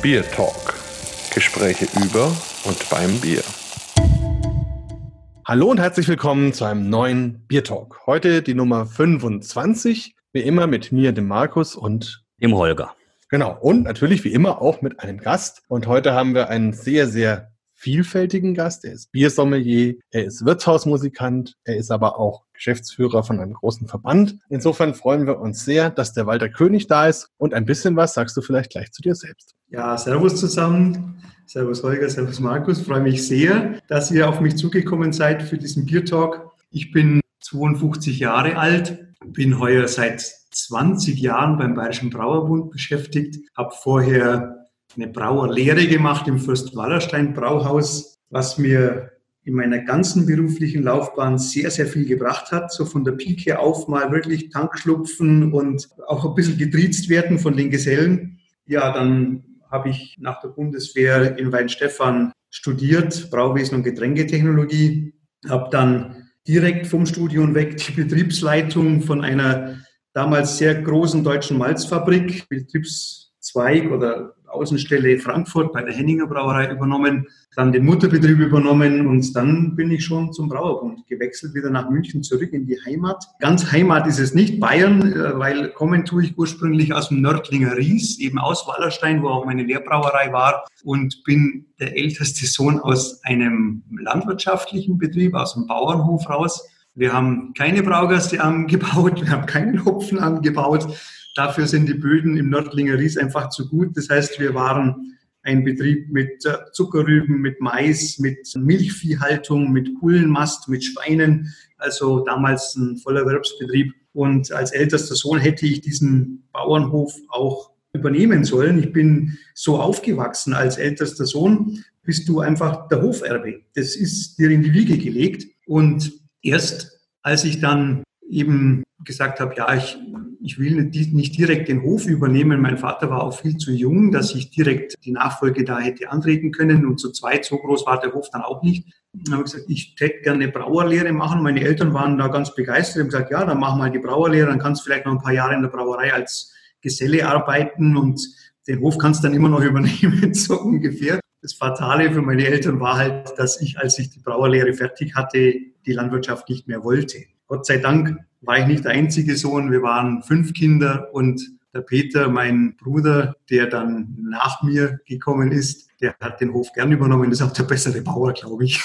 Bier Talk. Gespräche über und beim Bier. Hallo und herzlich willkommen zu einem neuen Bier Talk. Heute die Nummer 25, wie immer mit mir, dem Markus und dem Holger. Genau, und natürlich wie immer auch mit einem Gast. Und heute haben wir einen sehr, sehr vielfältigen Gast. Er ist Biersommelier, er ist Wirtshausmusikant, er ist aber auch Geschäftsführer von einem großen Verband. Insofern freuen wir uns sehr, dass der Walter König da ist. Und ein bisschen was sagst du vielleicht gleich zu dir selbst. Ja, Servus zusammen. Servus Holger, Servus Markus. Freue mich sehr, dass ihr auf mich zugekommen seid für diesen Biertalk. Ich bin 52 Jahre alt, bin heuer seit 20 Jahren beim Bayerischen Brauerbund beschäftigt, habe vorher eine Brauerlehre gemacht im Fürst-Wallerstein Brauhaus, was mir in meiner ganzen beruflichen Laufbahn sehr, sehr viel gebracht hat. So von der Pike auf mal wirklich Tankschlupfen und auch ein bisschen getriezt werden von den Gesellen. Ja, dann habe ich nach der Bundeswehr in Weinstefan studiert, Brauwesen und Getränketechnologie, habe dann direkt vom Studium weg die Betriebsleitung von einer damals sehr großen deutschen Malzfabrik, Betriebszweig oder Außenstelle Frankfurt bei der Henninger Brauerei übernommen, dann den Mutterbetrieb übernommen und dann bin ich schon zum Brauerbund gewechselt, wieder nach München zurück in die Heimat. Ganz Heimat ist es nicht, Bayern, äh, weil kommen tue ich ursprünglich aus dem Nördlinger Ries, eben aus Wallerstein, wo auch meine Lehrbrauerei war und bin der älteste Sohn aus einem landwirtschaftlichen Betrieb, aus dem Bauernhof raus. Wir haben keine Braugaste angebaut, wir haben keinen Hopfen angebaut. Dafür sind die Böden im Nördlinger Ries einfach zu gut. Das heißt, wir waren ein Betrieb mit äh, Zuckerrüben, mit Mais, mit Milchviehhaltung, mit Bullenmast, mit Schweinen. Also damals ein Vollerwerbsbetrieb. Und als ältester Sohn hätte ich diesen Bauernhof auch übernehmen sollen. Ich bin so aufgewachsen als ältester Sohn, bist du einfach der Hoferbe. Das ist dir in die Wiege gelegt. Und erst als ich dann eben gesagt habe, ja, ich ich will nicht direkt den Hof übernehmen. Mein Vater war auch viel zu jung, dass ich direkt die Nachfolge da hätte antreten können. Und zu zweit, so groß war der Hof dann auch nicht. Dann habe ich gesagt, ich hätte gerne eine Brauerlehre machen. Meine Eltern waren da ganz begeistert. und gesagt, ja, dann mach mal die Brauerlehre, dann kannst du vielleicht noch ein paar Jahre in der Brauerei als Geselle arbeiten und den Hof kannst du dann immer noch übernehmen, so ungefähr. Das Fatale für meine Eltern war halt, dass ich, als ich die Brauerlehre fertig hatte, die Landwirtschaft nicht mehr wollte. Gott sei Dank war ich nicht der einzige Sohn. Wir waren fünf Kinder und der Peter, mein Bruder, der dann nach mir gekommen ist, der hat den Hof gern übernommen. Ist auch der bessere Bauer, glaube ich.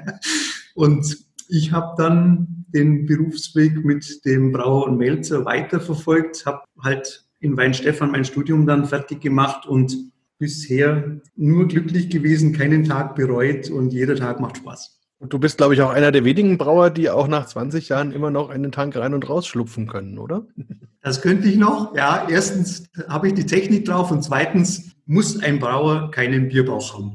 und ich habe dann den Berufsweg mit dem Brauer und Melzer weiterverfolgt, habe halt in Weinstefan mein Studium dann fertig gemacht und bisher nur glücklich gewesen, keinen Tag bereut und jeder Tag macht Spaß. Und du bist, glaube ich, auch einer der wenigen Brauer, die auch nach 20 Jahren immer noch in den Tank rein und raus schlupfen können, oder? Das könnte ich noch. Ja, erstens habe ich die Technik drauf und zweitens muss ein Brauer keinen Bierbauch haben.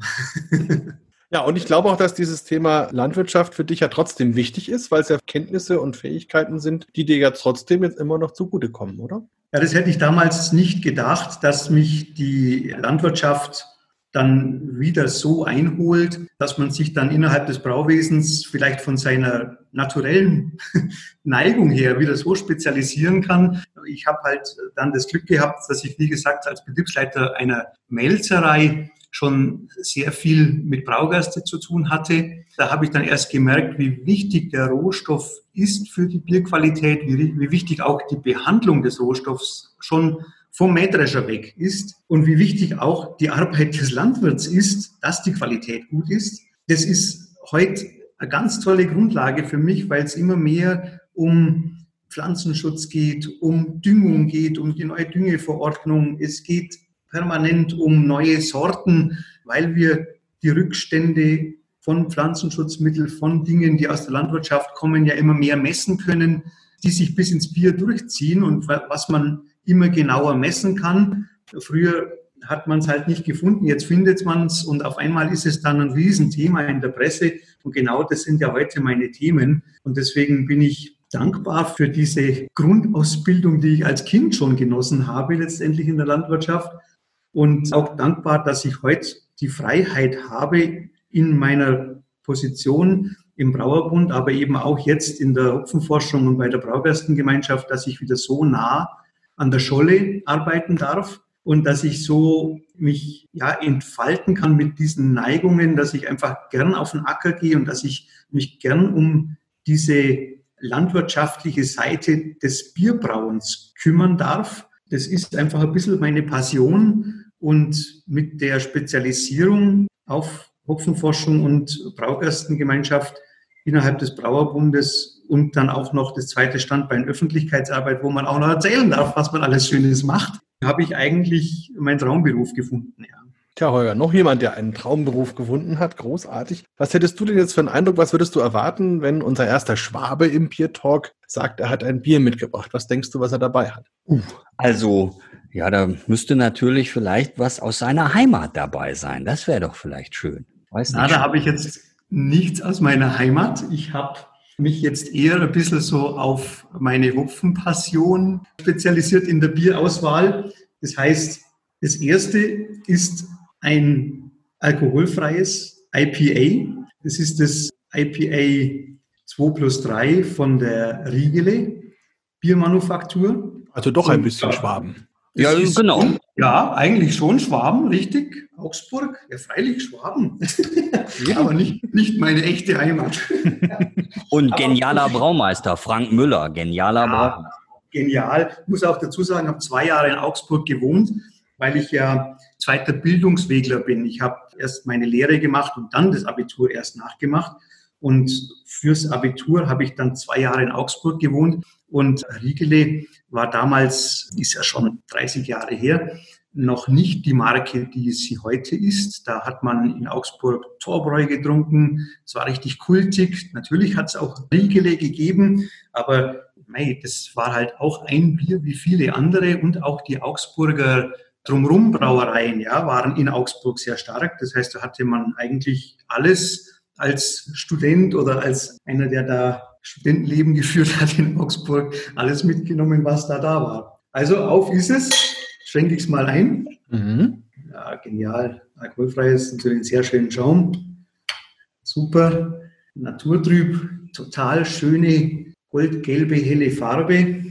Ja, und ich glaube auch, dass dieses Thema Landwirtschaft für dich ja trotzdem wichtig ist, weil es ja Kenntnisse und Fähigkeiten sind, die dir ja trotzdem jetzt immer noch zugutekommen, oder? Ja, das hätte ich damals nicht gedacht, dass mich die Landwirtschaft dann wieder so einholt, dass man sich dann innerhalb des Brauwesens vielleicht von seiner naturellen Neigung her wieder so spezialisieren kann. Ich habe halt dann das Glück gehabt, dass ich, wie gesagt, als Betriebsleiter einer Melzerei schon sehr viel mit Braugaste zu tun hatte. Da habe ich dann erst gemerkt, wie wichtig der Rohstoff ist für die Bierqualität, wie, wie wichtig auch die Behandlung des Rohstoffs schon vom Mähdrescher weg ist und wie wichtig auch die Arbeit des Landwirts ist, dass die Qualität gut ist. Das ist heute eine ganz tolle Grundlage für mich, weil es immer mehr um Pflanzenschutz geht, um Düngung geht, um die neue Düngeverordnung. Es geht permanent um neue Sorten, weil wir die Rückstände von Pflanzenschutzmitteln, von Dingen, die aus der Landwirtschaft kommen, ja immer mehr messen können, die sich bis ins Bier durchziehen und was man immer genauer messen kann. Früher hat man es halt nicht gefunden, jetzt findet man es und auf einmal ist es dann ein Riesenthema in der Presse und genau das sind ja heute meine Themen und deswegen bin ich dankbar für diese Grundausbildung, die ich als Kind schon genossen habe, letztendlich in der Landwirtschaft und auch dankbar, dass ich heute die Freiheit habe, in meiner Position im Brauerbund, aber eben auch jetzt in der Hopfenforschung und bei der Braugerstengemeinschaft, dass ich wieder so nah an der Scholle arbeiten darf. und dass ich so mich ja entfalten kann mit diesen Neigungen, dass ich einfach gern auf den Acker gehe und dass ich mich gern um diese landwirtschaftliche Seite des Bierbrauens kümmern darf. Das ist einfach ein bisschen meine Passion und mit der Spezialisierung auf Hopfenforschung und Braugerstengemeinschaft innerhalb des Brauerbundes und dann auch noch das zweite Standbein Öffentlichkeitsarbeit, wo man auch noch erzählen darf, was man alles Schönes macht, habe ich eigentlich meinen Traumberuf gefunden. Ja. Tja, Holger, noch jemand, der einen Traumberuf gefunden hat. Großartig. Was hättest du denn jetzt für einen Eindruck? Was würdest du erwarten, wenn unser erster Schwabe im Bier Talk sagt, er hat ein Bier mitgebracht? Was denkst du, was er dabei hat? Uh, also, ja, da müsste natürlich vielleicht was aus seiner Heimat dabei sein. Das wäre doch vielleicht schön. Weiß Na, da habe ich jetzt nichts aus meiner Heimat. Ich habe mich jetzt eher ein bisschen so auf meine Hopfenpassion spezialisiert in der Bierauswahl. Das heißt, das erste ist ein alkoholfreies IPA. Das ist das IPA 2 plus 3 von der Riegele Biermanufaktur. Also doch ein bisschen Schwaben. Ja, ist, genau. Ja, eigentlich schon Schwaben, richtig. Augsburg, ja freilich Schwaben. ja. Aber nicht, nicht meine echte Heimat. Und genialer Braumeister, Frank Müller, genialer ja, Braumeister. Genial. Ich muss auch dazu sagen, ich habe zwei Jahre in Augsburg gewohnt, weil ich ja zweiter Bildungswegler bin. Ich habe erst meine Lehre gemacht und dann das Abitur erst nachgemacht. Und fürs Abitur habe ich dann zwei Jahre in Augsburg gewohnt. Und Riegele war damals, ist ja schon 30 Jahre her, noch nicht die Marke, die sie heute ist. Da hat man in Augsburg Torbräu getrunken. Es war richtig kultig. Natürlich hat es auch Riegele gegeben, aber mei, das war halt auch ein Bier wie viele andere und auch die Augsburger Drumrum Brauereien ja, waren in Augsburg sehr stark. Das heißt, da hatte man eigentlich alles als Student oder als einer, der da Studentenleben geführt hat in Augsburg, alles mitgenommen, was da da war. Also auf ist es, schenke ich es mal ein. Mhm. Ja, genial. Alkoholfreies, natürlich einen sehr schönen Schaum. Super. Naturtrüb, total schöne goldgelbe, helle Farbe.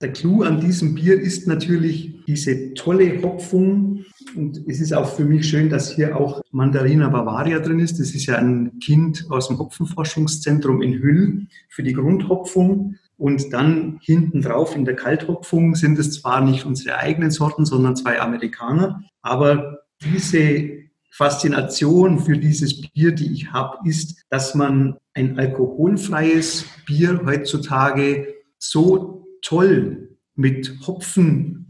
Der Clou an diesem Bier ist natürlich diese tolle Hopfung. Und es ist auch für mich schön, dass hier auch Mandarina Bavaria drin ist. Das ist ja ein Kind aus dem Hopfenforschungszentrum in Hüll für die Grundhopfung. Und dann hinten drauf in der Kalthopfung sind es zwar nicht unsere eigenen Sorten, sondern zwei Amerikaner. Aber diese Faszination für dieses Bier, die ich habe, ist, dass man ein alkoholfreies Bier heutzutage so toll mit Hopfen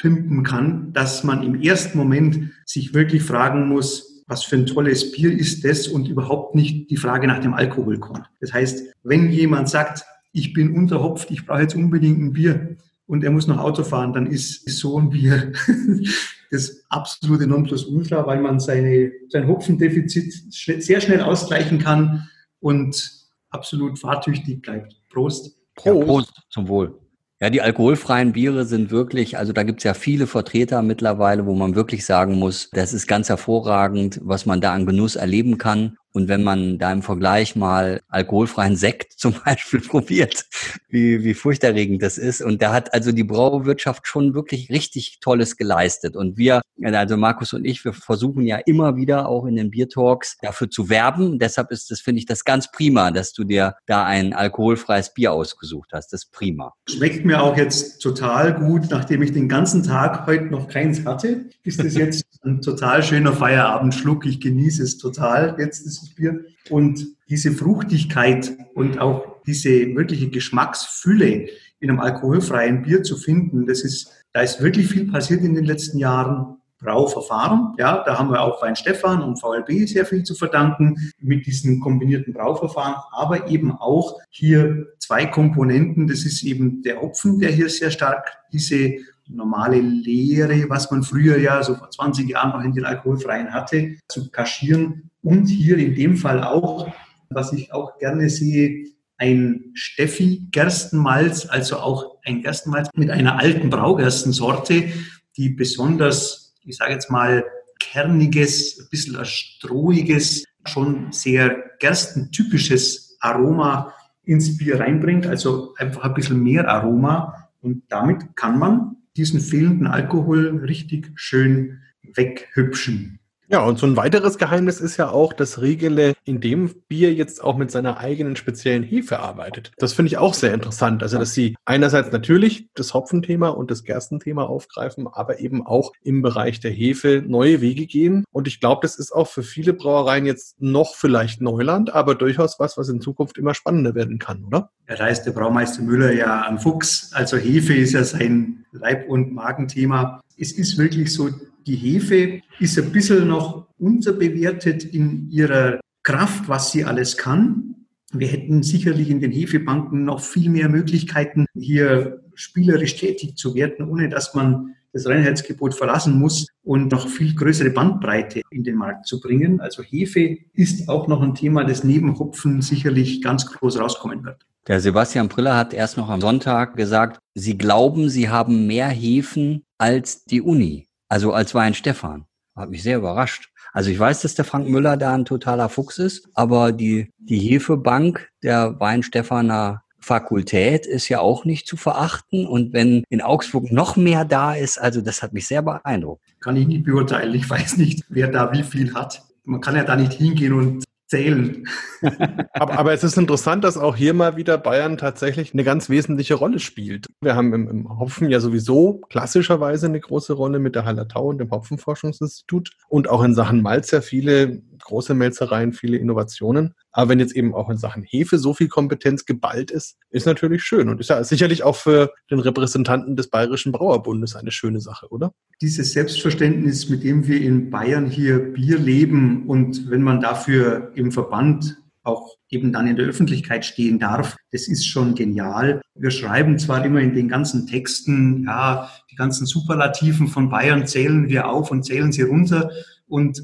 aufpimpen kann, dass man im ersten Moment sich wirklich fragen muss, was für ein tolles Bier ist das und überhaupt nicht die Frage nach dem Alkohol kommt. Das heißt, wenn jemand sagt, ich bin unterhopft, ich brauche jetzt unbedingt ein Bier und er muss noch Auto fahren, dann ist so ein Bier das absolute Nonplusultra, weil man seine, sein Hopfendefizit sehr schnell ausgleichen kann und absolut fahrtüchtig bleibt. Prost. Prost. Ja, Prost zum Wohl. Ja, die alkoholfreien Biere sind wirklich, also da gibt's ja viele Vertreter mittlerweile, wo man wirklich sagen muss, das ist ganz hervorragend, was man da an Genuss erleben kann. Und wenn man da im Vergleich mal alkoholfreien Sekt zum Beispiel probiert, wie, wie furchterregend das ist. Und da hat also die Brauwirtschaft schon wirklich richtig Tolles geleistet. Und wir, also Markus und ich, wir versuchen ja immer wieder auch in den Biertalks dafür zu werben. Deshalb ist das, finde ich, das ganz prima, dass du dir da ein alkoholfreies Bier ausgesucht hast. Das ist prima. Schmeckt mir auch jetzt total gut, nachdem ich den ganzen Tag heute noch keins hatte. Ist das jetzt ein total schöner Feierabendschluck. Ich genieße es total jetzt dieses Bier. Und diese Fruchtigkeit und auch diese wirkliche Geschmacksfülle in einem alkoholfreien Bier zu finden, das ist, da ist wirklich viel passiert in den letzten Jahren. Brauverfahren. Ja, da haben wir auch Wein Stefan und VLB sehr viel zu verdanken mit diesen kombinierten Brauverfahren, aber eben auch hier zwei Komponenten. Das ist eben der Hopfen, der hier sehr stark diese normale Lehre, was man früher ja so vor 20 Jahren noch in den alkoholfreien hatte, zu kaschieren. Und hier in dem Fall auch, was ich auch gerne sehe, ein Steffi Gerstenmalz, also auch ein Gerstenmalz mit einer alten Braugerstensorte, die besonders, ich sage jetzt mal, kerniges, ein bisschen strohiges, schon sehr gerstentypisches Aroma ins Bier reinbringt, also einfach ein bisschen mehr Aroma. Und damit kann man diesen fehlenden Alkohol richtig schön weghübschen. Ja, und so ein weiteres Geheimnis ist ja auch, dass Riegele in dem Bier jetzt auch mit seiner eigenen speziellen Hefe arbeitet. Das finde ich auch sehr interessant. Also, dass sie einerseits natürlich das Hopfenthema und das Gerstenthema aufgreifen, aber eben auch im Bereich der Hefe neue Wege gehen. Und ich glaube, das ist auch für viele Brauereien jetzt noch vielleicht Neuland, aber durchaus was, was in Zukunft immer spannender werden kann, oder? Ja, da ist der Braumeister Müller ja ein Fuchs. Also Hefe ist ja sein Leib- und Magenthema. Es ist wirklich so, die Hefe ist ein bisschen noch unterbewertet in ihrer Kraft, was sie alles kann. Wir hätten sicherlich in den Hefebanken noch viel mehr Möglichkeiten, hier spielerisch tätig zu werden, ohne dass man das Reinheitsgebot verlassen muss und noch viel größere Bandbreite in den Markt zu bringen. Also Hefe ist auch noch ein Thema, das neben Hopfen sicherlich ganz groß rauskommen wird. Der Sebastian Priller hat erst noch am Sonntag gesagt, Sie glauben, Sie haben mehr Hefen als die Uni. Also als Weinstefan. Hat mich sehr überrascht. Also ich weiß, dass der Frank Müller da ein totaler Fuchs ist, aber die, die Hefebank der Weinstefaner Fakultät ist ja auch nicht zu verachten. Und wenn in Augsburg noch mehr da ist, also das hat mich sehr beeindruckt. Kann ich nicht beurteilen. Ich weiß nicht, wer da wie viel hat. Man kann ja da nicht hingehen und zählen. aber, aber, es ist interessant, dass auch hier mal wieder Bayern tatsächlich eine ganz wesentliche Rolle spielt. Wir haben im, im Hopfen ja sowieso klassischerweise eine große Rolle mit der Hallertau und dem Hopfenforschungsinstitut und auch in Sachen Malz ja viele große Melzereien, viele Innovationen. Aber wenn jetzt eben auch in Sachen Hefe so viel Kompetenz geballt ist, ist natürlich schön und ist ja sicherlich auch für den Repräsentanten des Bayerischen Brauerbundes eine schöne Sache, oder? Dieses Selbstverständnis, mit dem wir in Bayern hier Bier leben und wenn man dafür im Verband auch eben dann in der Öffentlichkeit stehen darf, das ist schon genial. Wir schreiben zwar immer in den ganzen Texten, ja, die ganzen Superlativen von Bayern zählen wir auf und zählen sie runter und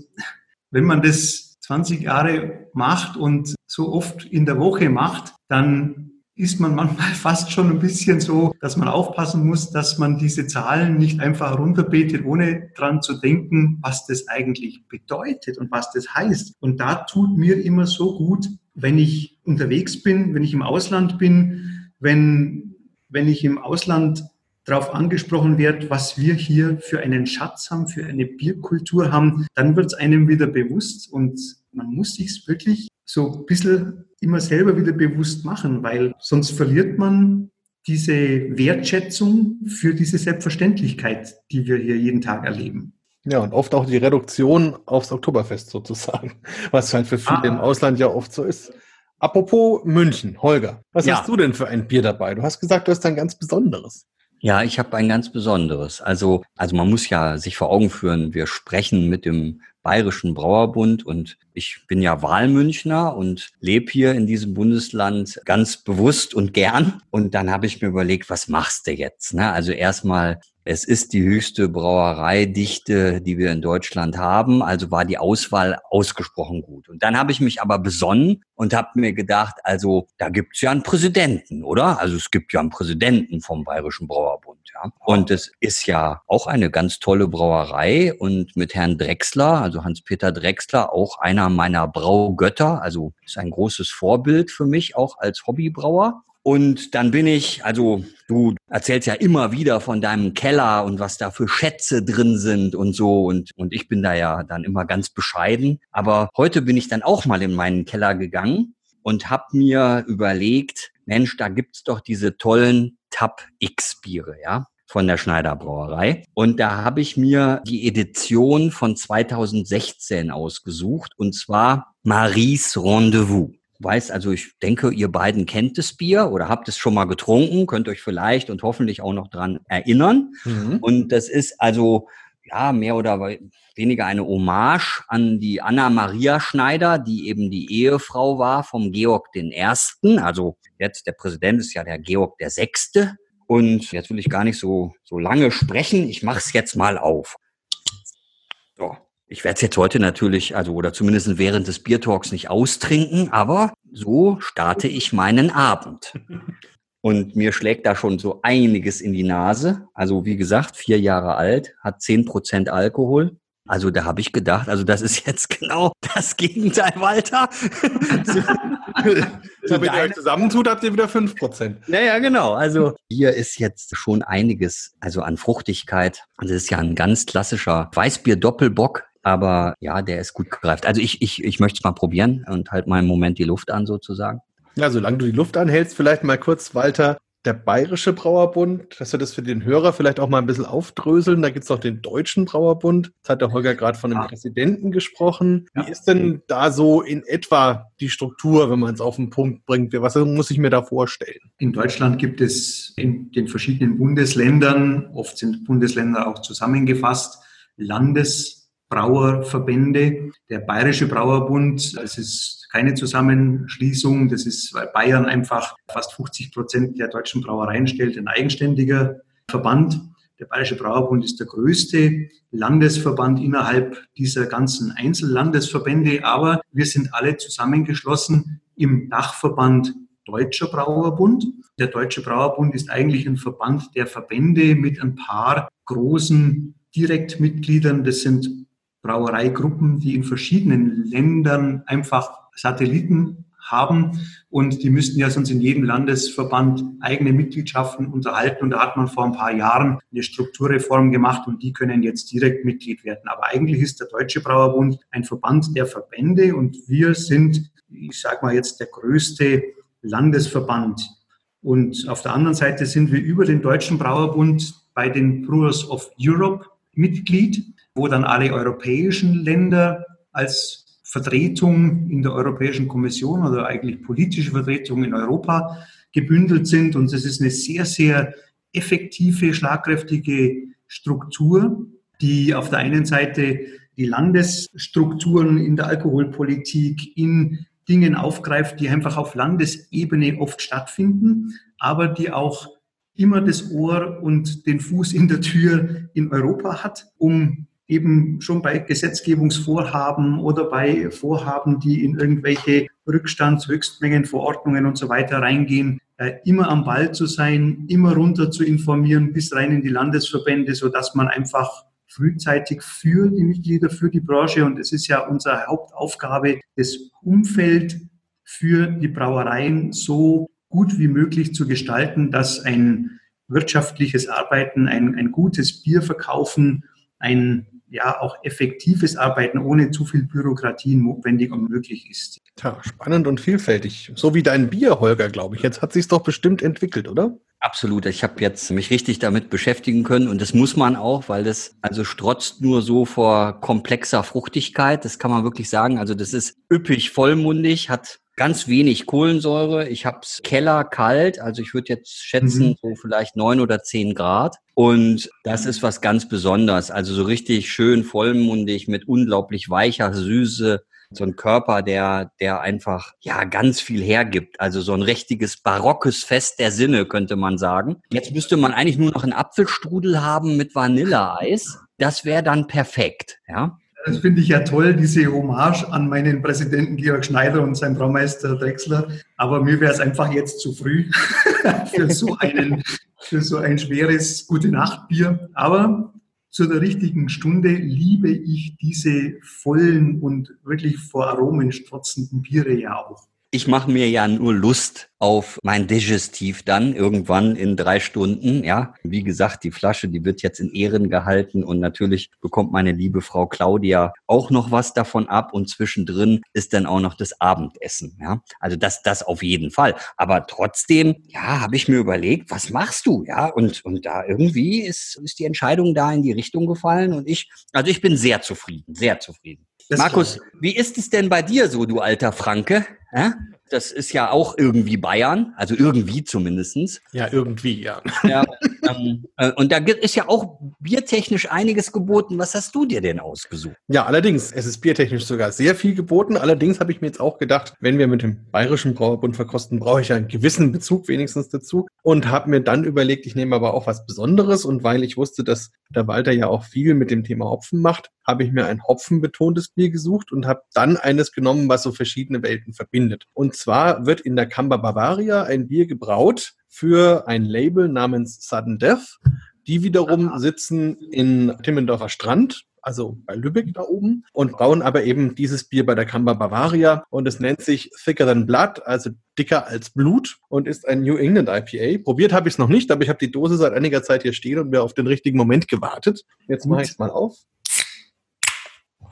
wenn man das 20 Jahre macht und so oft in der Woche macht, dann ist man manchmal fast schon ein bisschen so, dass man aufpassen muss, dass man diese Zahlen nicht einfach runterbetet, ohne dran zu denken, was das eigentlich bedeutet und was das heißt. Und da tut mir immer so gut, wenn ich unterwegs bin, wenn ich im Ausland bin, wenn, wenn ich im Ausland darauf angesprochen wird, was wir hier für einen Schatz haben, für eine Bierkultur haben, dann wird es einem wieder bewusst und man muss sich wirklich so ein bisschen immer selber wieder bewusst machen, weil sonst verliert man diese Wertschätzung für diese Selbstverständlichkeit, die wir hier jeden Tag erleben. Ja, und oft auch die Reduktion aufs Oktoberfest sozusagen, was halt für viele ah. im Ausland ja oft so ist. Apropos München, Holger, was ja. hast du denn für ein Bier dabei? Du hast gesagt, du hast ein ganz besonderes. Ja, ich habe ein ganz besonderes. Also, also man muss ja sich vor Augen führen, wir sprechen mit dem Bayerischen Brauerbund und ich bin ja Wahlmünchner und lebe hier in diesem Bundesland ganz bewusst und gern. Und dann habe ich mir überlegt, was machst du jetzt? Ne? Also erstmal es ist die höchste Brauereidichte, die wir in Deutschland haben, also war die Auswahl ausgesprochen gut. Und dann habe ich mich aber besonnen und habe mir gedacht, also da gibt's ja einen Präsidenten, oder? Also es gibt ja einen Präsidenten vom Bayerischen Brauerbund. Ja. Und es ist ja auch eine ganz tolle Brauerei und mit Herrn Drexler, also Hans-Peter Drexler, auch einer meiner Braugötter, also ist ein großes Vorbild für mich auch als Hobbybrauer. Und dann bin ich, also du erzählst ja immer wieder von deinem Keller und was da für Schätze drin sind und so. Und, und ich bin da ja dann immer ganz bescheiden. Aber heute bin ich dann auch mal in meinen Keller gegangen und habe mir überlegt, Mensch, da gibt's doch diese tollen Tab X Biere, ja von der Schneider Brauerei. Und da habe ich mir die Edition von 2016 ausgesucht, und zwar Maries Rendezvous weiß, also ich denke, ihr beiden kennt das Bier oder habt es schon mal getrunken, könnt euch vielleicht und hoffentlich auch noch dran erinnern. Mhm. Und das ist also ja mehr oder weniger eine Hommage an die Anna Maria Schneider, die eben die Ehefrau war vom Georg Ersten. Also jetzt der Präsident ist ja der Georg Sechste. Und jetzt will ich gar nicht so, so lange sprechen. Ich mache es jetzt mal auf. So. Ich werde es jetzt heute natürlich, also oder zumindest während des Biertalks nicht austrinken, aber so starte ich meinen Abend. Und mir schlägt da schon so einiges in die Nase. Also wie gesagt, vier Jahre alt, hat zehn Prozent Alkohol. Also da habe ich gedacht, also das ist jetzt genau das Gegenteil, Walter, zu, wenn ihr euch zusammentut, habt ihr wieder 5%. Naja, genau. Also hier ist jetzt schon einiges, also an Fruchtigkeit. Das ist ja ein ganz klassischer Weißbier-Doppelbock. Aber ja, der ist gut gereift. Also ich, ich, ich möchte es mal probieren und halt mal im Moment die Luft an sozusagen. Ja, solange du die Luft anhältst, vielleicht mal kurz, Walter, der Bayerische Brauerbund, dass wir das für den Hörer vielleicht auch mal ein bisschen aufdröseln. Da gibt es auch den Deutschen Brauerbund. Jetzt hat der Holger gerade von dem ja. Präsidenten gesprochen. Wie ist denn da so in etwa die Struktur, wenn man es auf den Punkt bringt? Was muss ich mir da vorstellen? In Deutschland gibt es in den verschiedenen Bundesländern, oft sind Bundesländer auch zusammengefasst, Landesbrauerverbände. Der Bayerische Brauerbund, das ist keine Zusammenschließung. Das ist, weil Bayern einfach fast 50 Prozent der deutschen Brauereien stellt, ein eigenständiger Verband. Der Bayerische Brauerbund ist der größte Landesverband innerhalb dieser ganzen Einzellandesverbände, aber wir sind alle zusammengeschlossen im Dachverband Deutscher Brauerbund. Der Deutsche Brauerbund ist eigentlich ein Verband der Verbände mit ein paar großen Direktmitgliedern. Das sind Brauereigruppen, die in verschiedenen Ländern einfach Satelliten haben und die müssten ja sonst in jedem Landesverband eigene Mitgliedschaften unterhalten und da hat man vor ein paar Jahren eine Strukturreform gemacht und die können jetzt direkt Mitglied werden. Aber eigentlich ist der Deutsche Brauerbund ein Verband der Verbände und wir sind, ich sage mal jetzt, der größte Landesverband. Und auf der anderen Seite sind wir über den Deutschen Brauerbund bei den Brewers of Europe Mitglied, wo dann alle europäischen Länder als Vertretung in der Europäischen Kommission oder eigentlich politische Vertretung in Europa gebündelt sind. Und es ist eine sehr, sehr effektive, schlagkräftige Struktur, die auf der einen Seite die Landesstrukturen in der Alkoholpolitik in Dingen aufgreift, die einfach auf Landesebene oft stattfinden, aber die auch immer das Ohr und den Fuß in der Tür in Europa hat, um eben schon bei Gesetzgebungsvorhaben oder bei Vorhaben, die in irgendwelche Rückstands-, Höchstmengenverordnungen und so weiter reingehen, äh, immer am Ball zu sein, immer runter zu informieren, bis rein in die Landesverbände, so dass man einfach frühzeitig für die Mitglieder, für die Branche, und es ist ja unsere Hauptaufgabe, das Umfeld für die Brauereien so gut wie möglich zu gestalten, dass ein wirtschaftliches Arbeiten, ein, ein gutes Bier verkaufen, ein ja auch effektives Arbeiten ohne zu viel Bürokratie notwendig und möglich ist. Ja, spannend und vielfältig. So wie dein Bier, Holger, glaube ich. Jetzt hat sich doch bestimmt entwickelt, oder? Absolut. Ich habe jetzt mich richtig damit beschäftigen können und das muss man auch, weil das also strotzt nur so vor komplexer Fruchtigkeit. Das kann man wirklich sagen. Also das ist üppig vollmundig, hat ganz wenig Kohlensäure. Ich habe es kellerkalt, also ich würde jetzt schätzen, mhm. so vielleicht neun oder zehn Grad. Und das ist was ganz Besonderes. Also so richtig schön vollmundig mit unglaublich weicher Süße. So ein Körper, der, der einfach, ja, ganz viel hergibt. Also so ein richtiges barockes Fest der Sinne, könnte man sagen. Jetzt müsste man eigentlich nur noch einen Apfelstrudel haben mit Vanilleeis. Das wäre dann perfekt, ja. Das finde ich ja toll, diese Hommage an meinen Präsidenten Georg Schneider und seinen Braumeister Drechsler. Aber mir wäre es einfach jetzt zu früh für so einen, für so ein schweres Gute Nacht Bier. Aber zu der richtigen Stunde liebe ich diese vollen und wirklich vor Aromen strotzenden Biere ja auch. Ich mache mir ja nur Lust auf mein Digestiv dann irgendwann in drei Stunden. Ja, wie gesagt, die Flasche, die wird jetzt in Ehren gehalten und natürlich bekommt meine liebe Frau Claudia auch noch was davon ab und zwischendrin ist dann auch noch das Abendessen. Ja, also das, das auf jeden Fall. Aber trotzdem, ja, habe ich mir überlegt, was machst du? Ja, und, und da irgendwie ist, ist die Entscheidung da in die Richtung gefallen und ich, also ich bin sehr zufrieden, sehr zufrieden. Das Markus, wie ist es denn bei dir so, du alter Franke? Ja? Das ist ja auch irgendwie Bayern, also irgendwie zumindestens. Ja, irgendwie, ja. ja ähm, äh, und da ist ja auch biertechnisch einiges geboten. Was hast du dir denn ausgesucht? Ja, allerdings, es ist biertechnisch sogar sehr viel geboten. Allerdings habe ich mir jetzt auch gedacht, wenn wir mit dem Bayerischen Brauerbund verkosten, brauche ich einen gewissen Bezug wenigstens dazu. Und habe mir dann überlegt, ich nehme aber auch was Besonderes. Und weil ich wusste, dass der Walter ja auch viel mit dem Thema Hopfen macht, habe ich mir ein hopfenbetontes Bier gesucht und habe dann eines genommen, was so verschiedene Welten verbindet. Und zwar wird in der Camber Bavaria ein Bier gebraut für ein Label namens Sudden Death. Die wiederum sitzen in Timmendorfer Strand also bei Lübeck da oben, und brauen aber eben dieses Bier bei der Kamba Bavaria und es nennt sich Thicker Than Blood, also dicker als Blut und ist ein New England IPA. Probiert habe ich es noch nicht, aber ich habe die Dose seit einiger Zeit hier stehen und mir auf den richtigen Moment gewartet. Jetzt mache ich es mal auf.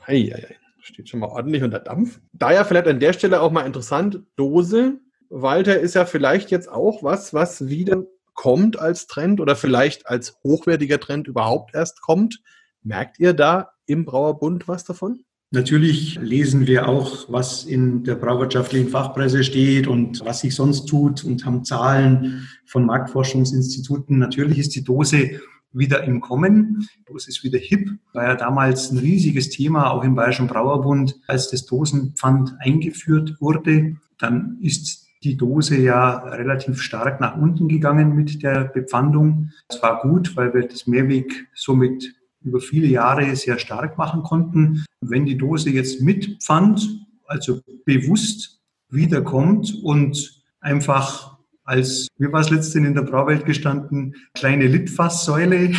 Hei, hei, hei. Steht schon mal ordentlich unter Dampf. Daher vielleicht an der Stelle auch mal interessant, Dose. Walter ist ja vielleicht jetzt auch was, was wieder kommt als Trend oder vielleicht als hochwertiger Trend überhaupt erst kommt. Merkt ihr da im Brauerbund was davon? Natürlich lesen wir auch, was in der brauwirtschaftlichen Fachpresse steht und was sich sonst tut und haben Zahlen von Marktforschungsinstituten. Natürlich ist die Dose wieder im Kommen. Es ist wieder hip. War ja damals ein riesiges Thema, auch im Bayerischen Brauerbund, als das Dosenpfand eingeführt wurde. Dann ist die Dose ja relativ stark nach unten gegangen mit der Bepfandung. Das war gut, weil wir das Mehrweg somit über viele Jahre sehr stark machen konnten. Wenn die Dose jetzt mit Pfand, also bewusst wiederkommt und einfach als, wie war es letztens in der Brauwelt gestanden, kleine Litfaßsäule,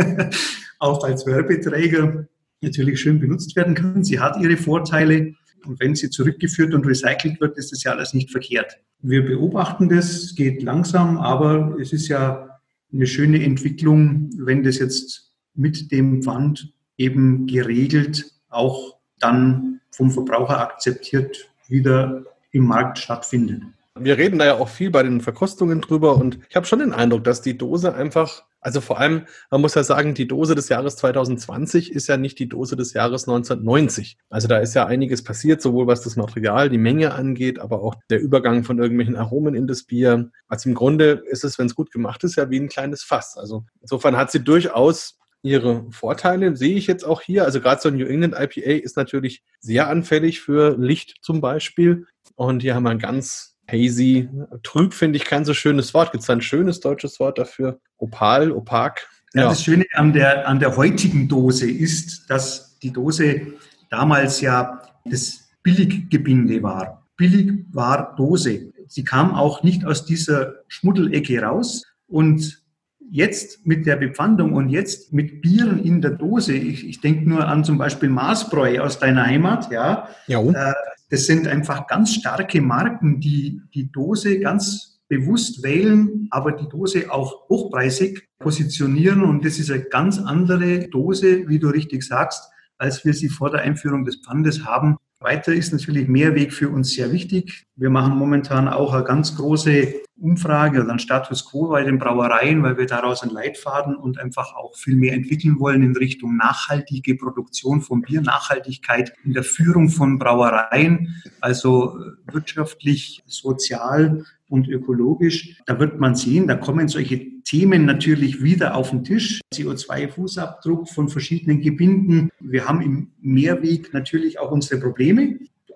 auch als Werbeträger natürlich schön benutzt werden kann. Sie hat ihre Vorteile. Und wenn sie zurückgeführt und recycelt wird, ist das ja alles nicht verkehrt. Wir beobachten das, geht langsam, aber es ist ja eine schöne Entwicklung, wenn das jetzt mit dem Pfand eben geregelt auch dann vom Verbraucher akzeptiert wieder im Markt stattfindet. Wir reden da ja auch viel bei den Verkostungen drüber und ich habe schon den Eindruck, dass die Dose einfach, also vor allem, man muss ja sagen, die Dose des Jahres 2020 ist ja nicht die Dose des Jahres 1990. Also da ist ja einiges passiert, sowohl was das Material, die Menge angeht, aber auch der Übergang von irgendwelchen Aromen in das Bier. Also im Grunde ist es, wenn es gut gemacht ist, ja wie ein kleines Fass. Also insofern hat sie durchaus ihre Vorteile, sehe ich jetzt auch hier. Also gerade so ein New England IPA ist natürlich sehr anfällig für Licht zum Beispiel. Und hier haben wir ein ganz hazy. Trüb finde ich kein so schönes Wort. Gibt es ein schönes deutsches Wort dafür? Opal, opak? Ja. Das Schöne an der, an der heutigen Dose ist, dass die Dose damals ja das Billiggebinde war. Billig war Dose. Sie kam auch nicht aus dieser Schmuddelecke raus und jetzt mit der Bepfandung und jetzt mit Bieren in der Dose, ich, ich denke nur an zum Beispiel Maßbräu aus deiner Heimat, ja, ja. Äh, das sind einfach ganz starke Marken, die die Dose ganz bewusst wählen, aber die Dose auch hochpreisig positionieren. Und das ist eine ganz andere Dose, wie du richtig sagst, als wir sie vor der Einführung des Pfandes haben. Weiter ist natürlich Mehrweg für uns sehr wichtig. Wir machen momentan auch eine ganz große Umfrage oder einen Status quo bei den Brauereien, weil wir daraus einen Leitfaden und einfach auch viel mehr entwickeln wollen in Richtung nachhaltige Produktion von Bier, Nachhaltigkeit in der Führung von Brauereien, also wirtschaftlich, sozial und ökologisch. Da wird man sehen, da kommen solche Themen natürlich wieder auf den Tisch. CO2-Fußabdruck von verschiedenen Gebinden. Wir haben im Mehrweg natürlich auch unsere Probleme.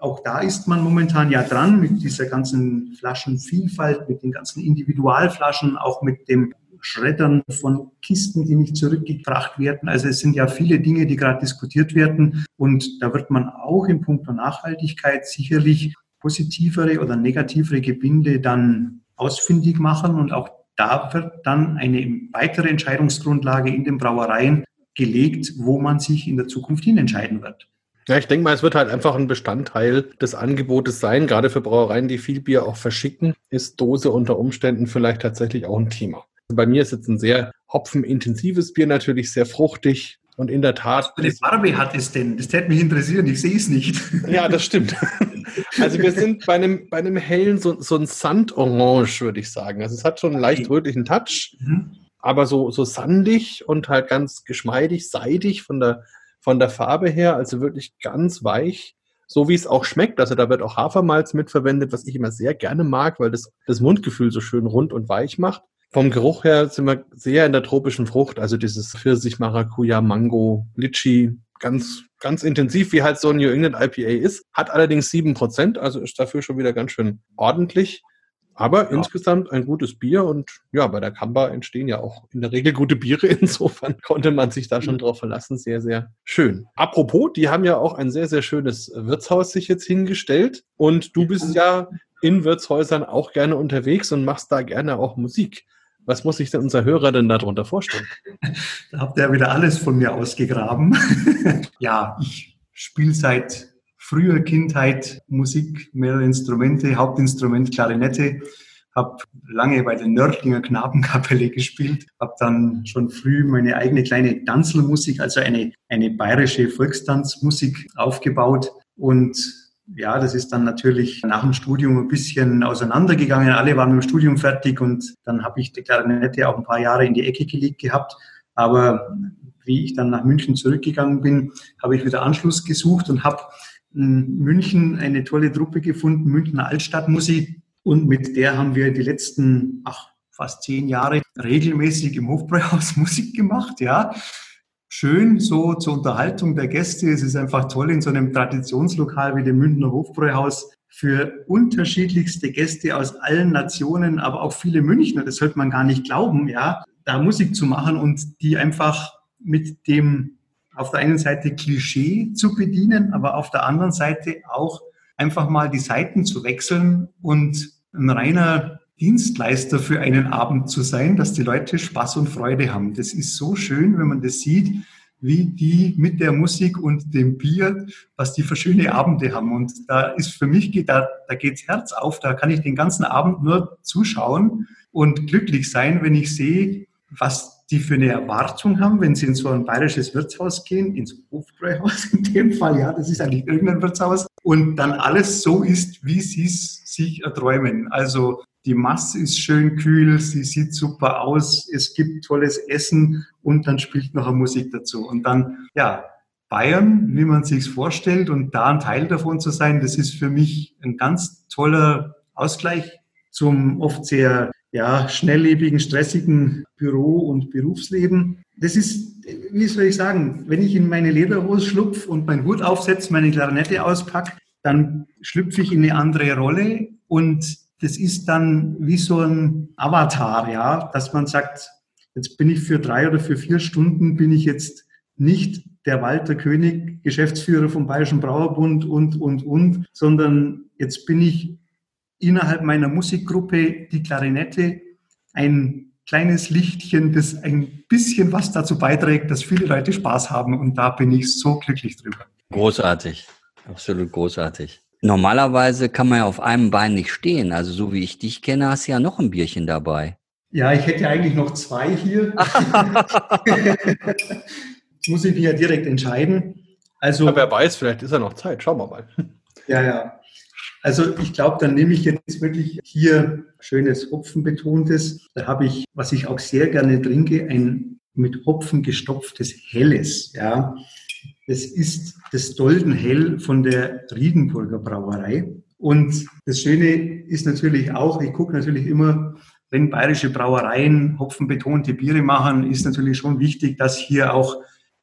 Auch da ist man momentan ja dran mit dieser ganzen Flaschenvielfalt, mit den ganzen Individualflaschen, auch mit dem Schreddern von Kisten, die nicht zurückgebracht werden. Also es sind ja viele Dinge, die gerade diskutiert werden. Und da wird man auch in puncto Nachhaltigkeit sicherlich positivere oder negativere Gebinde dann ausfindig machen. Und auch da wird dann eine weitere Entscheidungsgrundlage in den Brauereien gelegt, wo man sich in der Zukunft hin entscheiden wird. Ja, ich denke mal, es wird halt einfach ein Bestandteil des Angebotes sein. Gerade für Brauereien, die viel Bier auch verschicken, ist Dose unter Umständen vielleicht tatsächlich auch ein Thema. Bei mir ist jetzt ein sehr hopfenintensives Bier natürlich, sehr fruchtig, und in der Tat. Was für eine Farbe hat es denn? Das täte mich interessieren, ich sehe es nicht. Ja, das stimmt. Also wir sind bei einem, bei einem hellen, so, so ein Sandorange, würde ich sagen. Also es hat schon einen leicht rötlichen Touch, mhm. aber so, so sandig und halt ganz geschmeidig, seidig von der, von der Farbe her, also wirklich ganz weich. So wie es auch schmeckt. Also da wird auch Hafermalz mitverwendet, was ich immer sehr gerne mag, weil das das Mundgefühl so schön rund und weich macht. Vom Geruch her sind wir sehr in der tropischen Frucht, also dieses Pfirsich, Maracuja, Mango, Litchi, ganz, ganz intensiv, wie halt so ein New England IPA ist. Hat allerdings sieben Prozent, also ist dafür schon wieder ganz schön ordentlich. Aber ja. insgesamt ein gutes Bier und ja, bei der Kamba entstehen ja auch in der Regel gute Biere. Insofern konnte man sich da schon mhm. drauf verlassen. Sehr, sehr schön. Apropos, die haben ja auch ein sehr, sehr schönes Wirtshaus sich jetzt hingestellt. Und du bist ja in Wirtshäusern auch gerne unterwegs und machst da gerne auch Musik. Was muss sich denn unser Hörer denn darunter vorstellen? Da habt ihr ja wieder alles von mir ausgegraben. ja, ich spiele seit früher Kindheit Musik, mehrere Instrumente, Hauptinstrument Klarinette, habe lange bei der Nördlinger Knabenkapelle gespielt, habe dann schon früh meine eigene kleine Tanzelmusik, also eine, eine bayerische Volkstanzmusik aufgebaut und ja, das ist dann natürlich nach dem Studium ein bisschen auseinandergegangen. Alle waren mit dem Studium fertig und dann habe ich die Klarinette auch ein paar Jahre in die Ecke gelegt gehabt. Aber wie ich dann nach München zurückgegangen bin, habe ich wieder Anschluss gesucht und habe in München eine tolle Truppe gefunden, Münchner Altstadtmusik. Und mit der haben wir die letzten, ach, fast zehn Jahre regelmäßig im Hofbräuhaus Musik gemacht, ja. Schön so zur Unterhaltung der Gäste. Es ist einfach toll in so einem Traditionslokal wie dem Münchner Hofbräuhaus für unterschiedlichste Gäste aus allen Nationen, aber auch viele Münchner, das sollte man gar nicht glauben, ja, da Musik zu machen und die einfach mit dem auf der einen Seite Klischee zu bedienen, aber auf der anderen Seite auch einfach mal die Seiten zu wechseln und ein reiner Dienstleister für einen Abend zu sein, dass die Leute Spaß und Freude haben. Das ist so schön, wenn man das sieht, wie die mit der Musik und dem Bier, was die für schöne Abende haben. Und da ist für mich, da, da geht's Herz auf, da kann ich den ganzen Abend nur zuschauen und glücklich sein, wenn ich sehe, was die für eine Erwartung haben, wenn sie in so ein bayerisches Wirtshaus gehen, ins Hofbräuhaus in dem Fall, ja, das ist eigentlich irgendein Wirtshaus, und dann alles so ist, wie sie es sich erträumen. Also die Masse ist schön kühl, sie sieht super aus, es gibt tolles Essen und dann spielt noch eine Musik dazu. Und dann, ja, Bayern, wie man sich's vorstellt und da ein Teil davon zu sein, das ist für mich ein ganz toller Ausgleich zum oft sehr ja, schnelllebigen, stressigen Büro- und Berufsleben. Das ist, wie soll ich sagen, wenn ich in meine Lederhose schlupfe und meinen Hut aufsetze, meine Klarinette auspacke, dann schlüpfe ich in eine andere Rolle und das ist dann wie so ein Avatar, ja, dass man sagt, jetzt bin ich für drei oder für vier Stunden bin ich jetzt nicht der Walter König, Geschäftsführer vom Bayerischen Brauerbund und, und, und, sondern jetzt bin ich innerhalb meiner Musikgruppe die Klarinette ein kleines Lichtchen, das ein bisschen was dazu beiträgt, dass viele Leute Spaß haben. Und da bin ich so glücklich drüber. Großartig, absolut großartig. Normalerweise kann man ja auf einem Bein nicht stehen. Also so wie ich dich kenne, hast du ja noch ein Bierchen dabei. Ja, ich hätte eigentlich noch zwei hier. Muss ich mich ja direkt entscheiden. Also, ja, wer weiß, vielleicht ist ja noch Zeit. Schauen wir mal. Ja, ja. Also ich glaube, dann nehme ich jetzt wirklich hier schönes Hopfenbetontes. Da habe ich, was ich auch sehr gerne trinke, ein mit Hopfen gestopftes Helles. Ja, das ist das Doldenhell von der Riedenburger Brauerei. Und das Schöne ist natürlich auch, ich gucke natürlich immer, wenn bayerische Brauereien hopfenbetonte Biere machen, ist natürlich schon wichtig, dass hier auch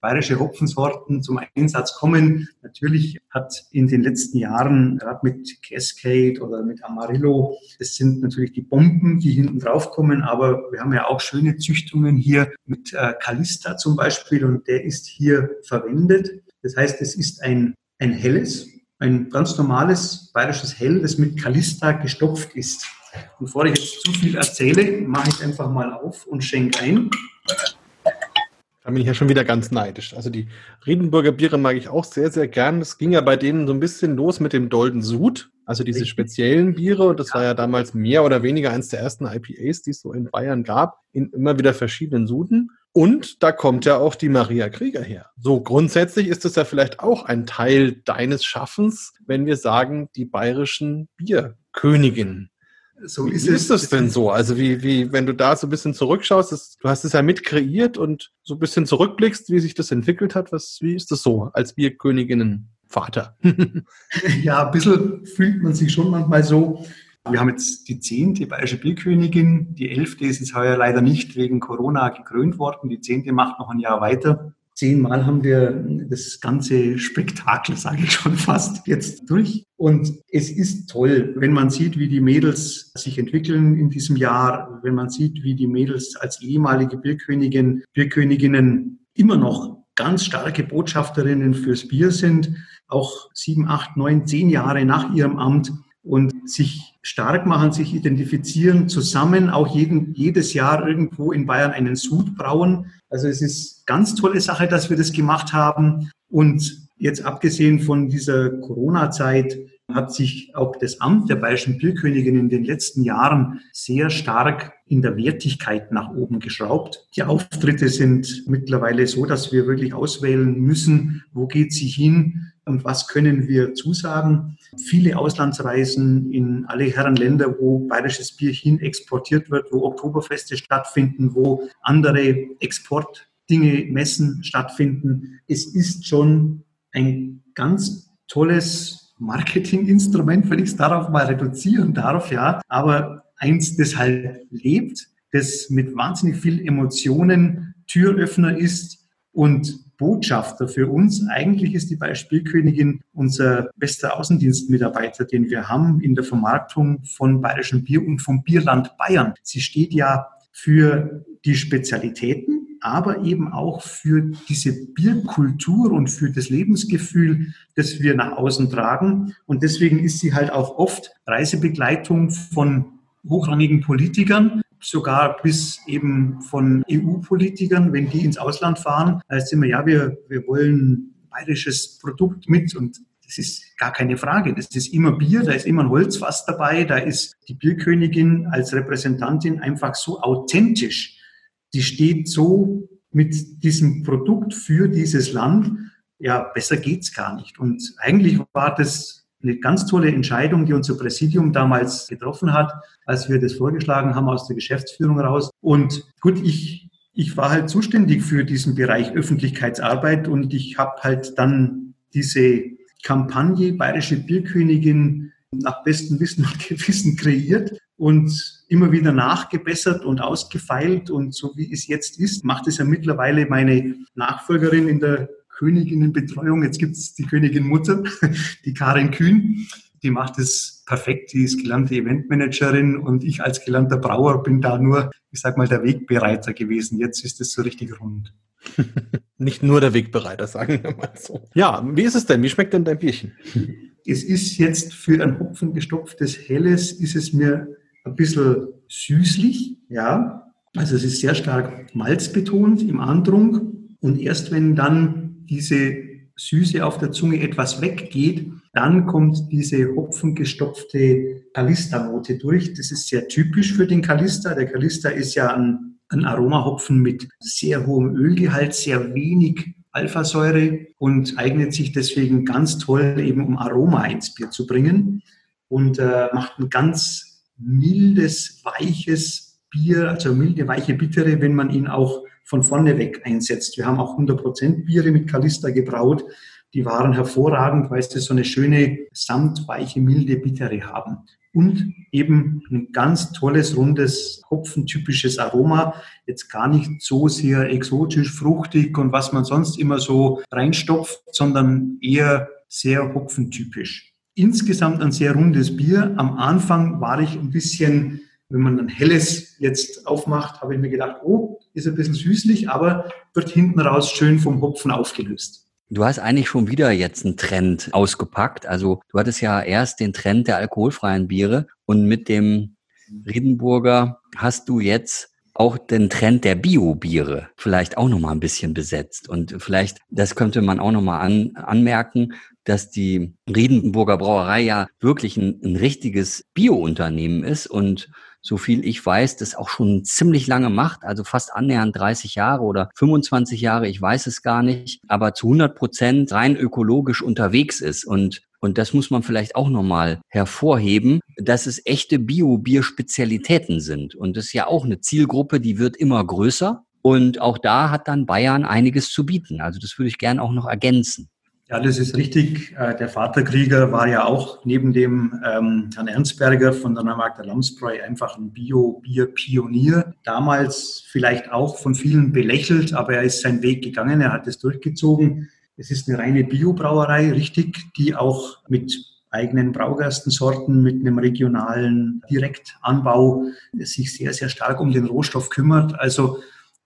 bayerische Hopfensorten zum Einsatz kommen. Natürlich hat in den letzten Jahren, gerade mit Cascade oder mit Amarillo, das sind natürlich die Bomben, die hinten drauf kommen, aber wir haben ja auch schöne Züchtungen hier mit äh, Calista zum Beispiel und der ist hier verwendet. Das heißt, es ist ein, ein helles, ein ganz normales bayerisches Hell, das mit Calista gestopft ist. Bevor ich jetzt zu viel erzähle, mache ich einfach mal auf und schenke ein. Da bin ich ja schon wieder ganz neidisch. Also die Riedenburger Biere mag ich auch sehr, sehr gern. Es ging ja bei denen so ein bisschen los mit dem Dolden Sud, also diese speziellen Biere. Und das war ja damals mehr oder weniger eines der ersten IPAs, die es so in Bayern gab, in immer wieder verschiedenen Suden. Und da kommt ja auch die Maria Krieger her. So grundsätzlich ist es ja vielleicht auch ein Teil deines Schaffens, wenn wir sagen, die bayerischen Bierköniginnen. So ist, wie ist es denn so? Also wie, wie, wenn du da so ein bisschen zurückschaust, das, du hast es ja mit kreiert und so ein bisschen zurückblickst, wie sich das entwickelt hat. Was, wie ist das so als Bierköniginnenvater? ja, ein bisschen fühlt man sich schon manchmal so. Wir haben jetzt die zehnte bayerische Bierkönigin. Die elfte ist jetzt heuer leider nicht wegen Corona gekrönt worden. Die zehnte macht noch ein Jahr weiter zehnmal haben wir das ganze Spektakel, sage ich schon fast, jetzt durch. Und es ist toll, wenn man sieht, wie die Mädels sich entwickeln in diesem Jahr, wenn man sieht, wie die Mädels als ehemalige Bierkönigin, Bierköniginnen immer noch ganz starke Botschafterinnen fürs Bier sind, auch sieben, acht, neun, zehn Jahre nach ihrem Amt und sich stark machen, sich identifizieren, zusammen auch jeden, jedes Jahr irgendwo in Bayern einen Sud brauen. Also es ist ganz tolle Sache, dass wir das gemacht haben. Und jetzt abgesehen von dieser Corona-Zeit hat sich auch das Amt der Bayerischen Bierkönigin in den letzten Jahren sehr stark in der Wertigkeit nach oben geschraubt. Die Auftritte sind mittlerweile so, dass wir wirklich auswählen müssen, wo geht sie hin und was können wir zusagen. Viele Auslandsreisen in alle Herren Länder, wo bayerisches Bier hin exportiert wird, wo Oktoberfeste stattfinden, wo andere Exportdinge, Messen stattfinden. Es ist schon ein ganz tolles Marketinginstrument, wenn ich es darauf mal reduzieren darf, ja. Aber eins, das halt lebt, das mit wahnsinnig viel Emotionen Türöffner ist und Botschafter für uns. Eigentlich ist die Beispielkönigin unser bester Außendienstmitarbeiter, den wir haben in der Vermarktung von bayerischem Bier und vom Bierland Bayern. Sie steht ja für die Spezialitäten aber eben auch für diese Bierkultur und für das Lebensgefühl, das wir nach außen tragen. Und deswegen ist sie halt auch oft Reisebegleitung von hochrangigen Politikern, sogar bis eben von EU-Politikern, wenn die ins Ausland fahren, heißt immer, ja, wir, wir wollen bayerisches Produkt mit und das ist gar keine Frage. Das ist immer Bier, da ist immer ein Holzfass dabei, da ist die Bierkönigin als Repräsentantin einfach so authentisch die steht so mit diesem Produkt für dieses Land. Ja, besser geht's gar nicht. Und eigentlich war das eine ganz tolle Entscheidung, die unser Präsidium damals getroffen hat, als wir das vorgeschlagen haben aus der Geschäftsführung raus. Und gut, ich, ich war halt zuständig für diesen Bereich Öffentlichkeitsarbeit und ich habe halt dann diese Kampagne Bayerische Bierkönigin nach bestem Wissen und Gewissen kreiert und immer wieder nachgebessert und ausgefeilt. Und so wie es jetzt ist, macht es ja mittlerweile meine Nachfolgerin in der Königinnenbetreuung. Jetzt gibt es die Königin Mutter, die Karin Kühn. Die macht es perfekt. Die ist gelernte Eventmanagerin und ich als gelernter Brauer bin da nur, ich sag mal, der Wegbereiter gewesen. Jetzt ist es so richtig rund. Nicht nur der Wegbereiter, sagen wir mal so. Ja, wie ist es denn? Wie schmeckt denn dein Bierchen? Es ist jetzt für ein Hopfen gestopftes Helles, ist es mir ein bisschen süßlich, ja. Also es ist sehr stark malzbetont im Andrunk. Und erst wenn dann diese Süße auf der Zunge etwas weggeht, dann kommt diese hopfengestopfte Kalista-Note durch. Das ist sehr typisch für den Kalista. Der Kalista ist ja ein, ein Aromahopfen mit sehr hohem Ölgehalt, sehr wenig Alphasäure und eignet sich deswegen ganz toll eben, um Aroma ins Bier zu bringen und äh, macht ein ganz mildes, weiches Bier, also milde, weiche Bittere, wenn man ihn auch von vorne weg einsetzt. Wir haben auch 100% Biere mit Kalista gebraut. Die waren hervorragend, weil sie so eine schöne, samtweiche, milde Bittere haben. Und eben ein ganz tolles, rundes, hopfentypisches Aroma. Jetzt gar nicht so sehr exotisch, fruchtig und was man sonst immer so reinstopft, sondern eher sehr hopfentypisch insgesamt ein sehr rundes Bier. Am Anfang war ich ein bisschen, wenn man ein helles jetzt aufmacht, habe ich mir gedacht, oh, ist ein bisschen süßlich, aber wird hinten raus schön vom Hopfen aufgelöst. Du hast eigentlich schon wieder jetzt einen Trend ausgepackt. Also du hattest ja erst den Trend der alkoholfreien Biere und mit dem Riedenburger hast du jetzt auch den Trend der Bio-Biere vielleicht auch nochmal ein bisschen besetzt. Und vielleicht, das könnte man auch nochmal an, anmerken, dass die Riedenburger Brauerei ja wirklich ein, ein richtiges Bio-Unternehmen ist und so viel ich weiß, das auch schon ziemlich lange macht, also fast annähernd 30 Jahre oder 25 Jahre, ich weiß es gar nicht, aber zu 100 Prozent rein ökologisch unterwegs ist und und das muss man vielleicht auch nochmal hervorheben, dass es echte Bio-Bier-Spezialitäten sind. Und das ist ja auch eine Zielgruppe, die wird immer größer. Und auch da hat dann Bayern einiges zu bieten. Also das würde ich gerne auch noch ergänzen. Ja, das ist richtig. Äh, der Vaterkrieger war ja auch neben dem ähm, Herrn Ernstberger von der Neumarkter Lamsbräu einfach ein Bio-Bier-Pionier. Damals vielleicht auch von vielen belächelt, aber er ist seinen Weg gegangen, er hat es durchgezogen. Es ist eine reine Biobrauerei, richtig, die auch mit eigenen Braugerstensorten, mit einem regionalen Direktanbau sich sehr, sehr stark um den Rohstoff kümmert. Also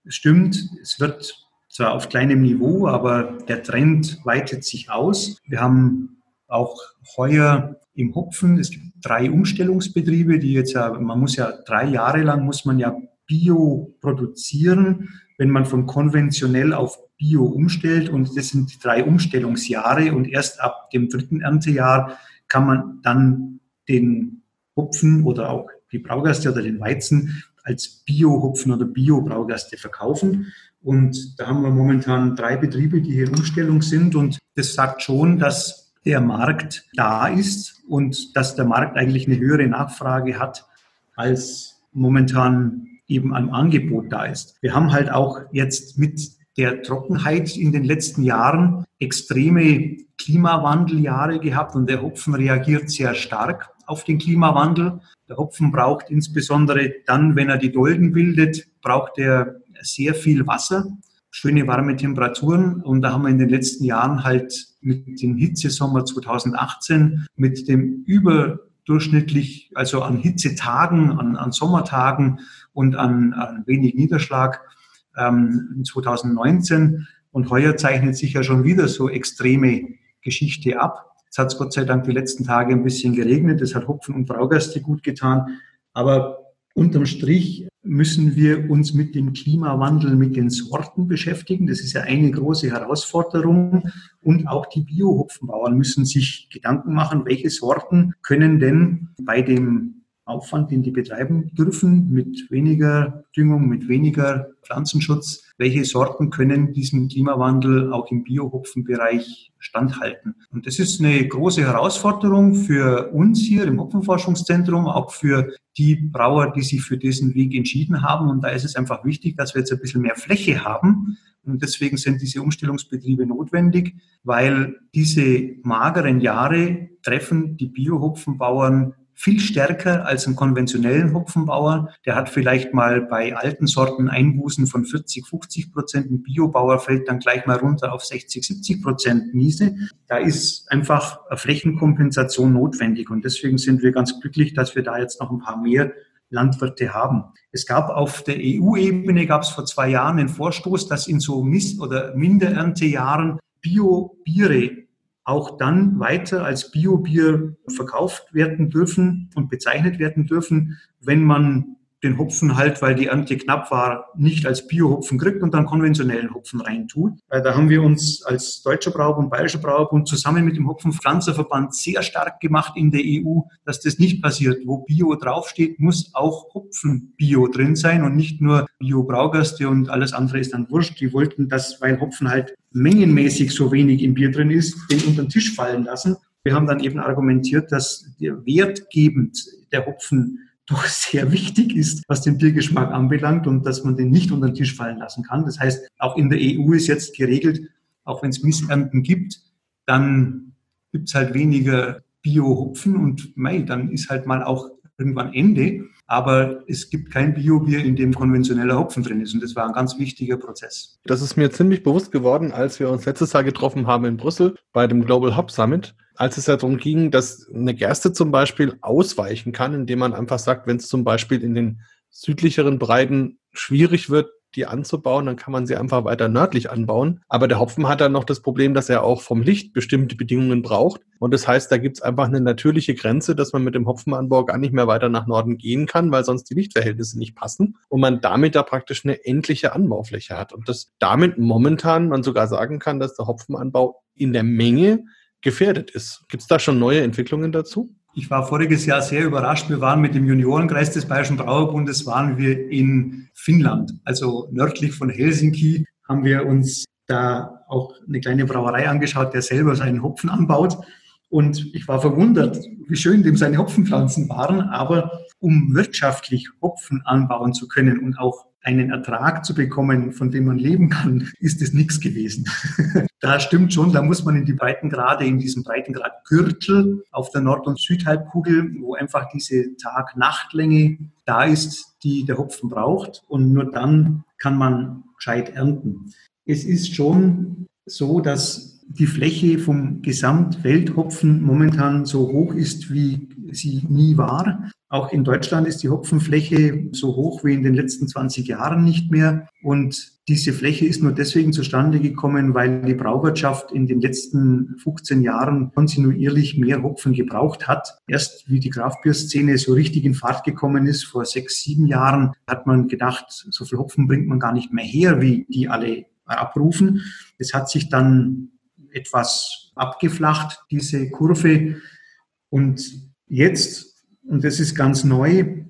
es stimmt, es wird zwar auf kleinem Niveau, aber der Trend weitet sich aus. Wir haben auch heuer im Hopfen. Es gibt drei Umstellungsbetriebe, die jetzt ja, man muss ja drei Jahre lang muss man ja Bio produzieren, wenn man von konventionell auf Bio umstellt. Und das sind drei Umstellungsjahre. Und erst ab dem dritten Erntejahr kann man dann den Hopfen oder auch die Braugaste oder den Weizen als Bio-Hopfen oder Bio-Braugaste verkaufen. Und da haben wir momentan drei Betriebe, die hier in Umstellung sind. Und das sagt schon, dass der Markt da ist und dass der Markt eigentlich eine höhere Nachfrage hat, als momentan eben am Angebot da ist. Wir haben halt auch jetzt mit der Trockenheit in den letzten Jahren extreme Klimawandeljahre gehabt und der Hopfen reagiert sehr stark auf den Klimawandel. Der Hopfen braucht insbesondere dann, wenn er die Dolden bildet, braucht er sehr viel Wasser, schöne warme Temperaturen. Und da haben wir in den letzten Jahren halt mit dem Hitzesommer 2018, mit dem überdurchschnittlich, also an Hitzetagen, an, an Sommertagen und an, an wenig Niederschlag ähm, 2019. Und heuer zeichnet sich ja schon wieder so extreme Geschichte ab. Es hat Gott sei Dank die letzten Tage ein bisschen geregnet. Das hat Hopfen und Braugerste gut getan. Aber unterm Strich müssen wir uns mit dem Klimawandel, mit den Sorten beschäftigen. Das ist ja eine große Herausforderung. Und auch die Bio-Hopfenbauern müssen sich Gedanken machen, welche Sorten können denn bei dem Aufwand, den die betreiben dürfen, mit weniger Düngung, mit weniger Pflanzenschutz. Welche Sorten können diesem Klimawandel auch im Biohopfenbereich standhalten? Und das ist eine große Herausforderung für uns hier im Hopfenforschungszentrum, auch für die Brauer, die sich für diesen Weg entschieden haben. Und da ist es einfach wichtig, dass wir jetzt ein bisschen mehr Fläche haben. Und deswegen sind diese Umstellungsbetriebe notwendig, weil diese mageren Jahre treffen die Biohopfenbauern viel stärker als ein konventionellen Hopfenbauer. Der hat vielleicht mal bei alten Sorten Einbußen von 40, 50 Prozent. Ein Biobauer fällt dann gleich mal runter auf 60, 70 Prozent Miese. Da ist einfach eine Flächenkompensation notwendig. Und deswegen sind wir ganz glücklich, dass wir da jetzt noch ein paar mehr Landwirte haben. Es gab auf der EU-Ebene, gab es vor zwei Jahren einen Vorstoß, dass in so Miss- oder Mindererntejahren Bio-Biere auch dann weiter als Biobier verkauft werden dürfen und bezeichnet werden dürfen, wenn man den Hopfen halt, weil die Ernte knapp war, nicht als Biohopfen kriegt und dann konventionellen Hopfen reintut. Äh, da haben wir uns als Deutscher Braubund, Bayerischer Braubund zusammen mit dem Hopfenpflanzerverband sehr stark gemacht in der EU, dass das nicht passiert. Wo Bio draufsteht, muss auch Hopfen Bio drin sein und nicht nur Bio-Braugerste und alles andere ist dann wurscht. Die wollten das, weil Hopfen halt mengenmäßig so wenig im Bier drin ist, den unter den Tisch fallen lassen. Wir haben dann eben argumentiert, dass der wertgebend der Hopfen doch sehr wichtig ist, was den Biergeschmack anbelangt und dass man den nicht unter den Tisch fallen lassen kann. Das heißt, auch in der EU ist jetzt geregelt, auch wenn es Missernten gibt, dann gibt es halt weniger Bio-Hopfen und mei, dann ist halt mal auch irgendwann Ende. Aber es gibt kein Biobier, in dem konventioneller Hopfen drin ist. Und das war ein ganz wichtiger Prozess. Das ist mir ziemlich bewusst geworden, als wir uns letztes Jahr getroffen haben in Brüssel bei dem Global Hop Summit als es darum ging, dass eine Gerste zum Beispiel ausweichen kann, indem man einfach sagt, wenn es zum Beispiel in den südlicheren Breiten schwierig wird, die anzubauen, dann kann man sie einfach weiter nördlich anbauen. Aber der Hopfen hat dann noch das Problem, dass er auch vom Licht bestimmte Bedingungen braucht. Und das heißt, da gibt es einfach eine natürliche Grenze, dass man mit dem Hopfenanbau gar nicht mehr weiter nach Norden gehen kann, weil sonst die Lichtverhältnisse nicht passen. Und man damit da praktisch eine endliche Anbaufläche hat. Und das damit momentan man sogar sagen kann, dass der Hopfenanbau in der Menge gefährdet ist. Gibt es da schon neue Entwicklungen dazu? Ich war voriges Jahr sehr überrascht. Wir waren mit dem Juniorenkreis des Bayerischen Brauerbundes, waren wir in Finnland, also nördlich von Helsinki, haben wir uns da auch eine kleine Brauerei angeschaut, der selber seinen Hopfen anbaut. Und ich war verwundert, wie schön dem seine Hopfenpflanzen waren. Aber um wirtschaftlich Hopfen anbauen zu können und auch einen Ertrag zu bekommen, von dem man leben kann, ist es nichts gewesen. da stimmt schon, da muss man in die Breitengrade, in diesem Breitengradgürtel auf der Nord- und Südhalbkugel, wo einfach diese Tag-Nacht-Länge da ist, die der Hopfen braucht. Und nur dann kann man gescheit ernten. Es ist schon so, dass die Fläche vom Gesamtwelthopfen momentan so hoch ist, wie sie nie war. Auch in Deutschland ist die Hopfenfläche so hoch wie in den letzten 20 Jahren nicht mehr. Und diese Fläche ist nur deswegen zustande gekommen, weil die Brauwirtschaft in den letzten 15 Jahren kontinuierlich mehr Hopfen gebraucht hat. Erst wie die Kraftbierszene so richtig in Fahrt gekommen ist, vor sechs, sieben Jahren, hat man gedacht, so viel Hopfen bringt man gar nicht mehr her, wie die alle abrufen. Es hat sich dann etwas abgeflacht, diese Kurve. Und jetzt und das ist ganz neu,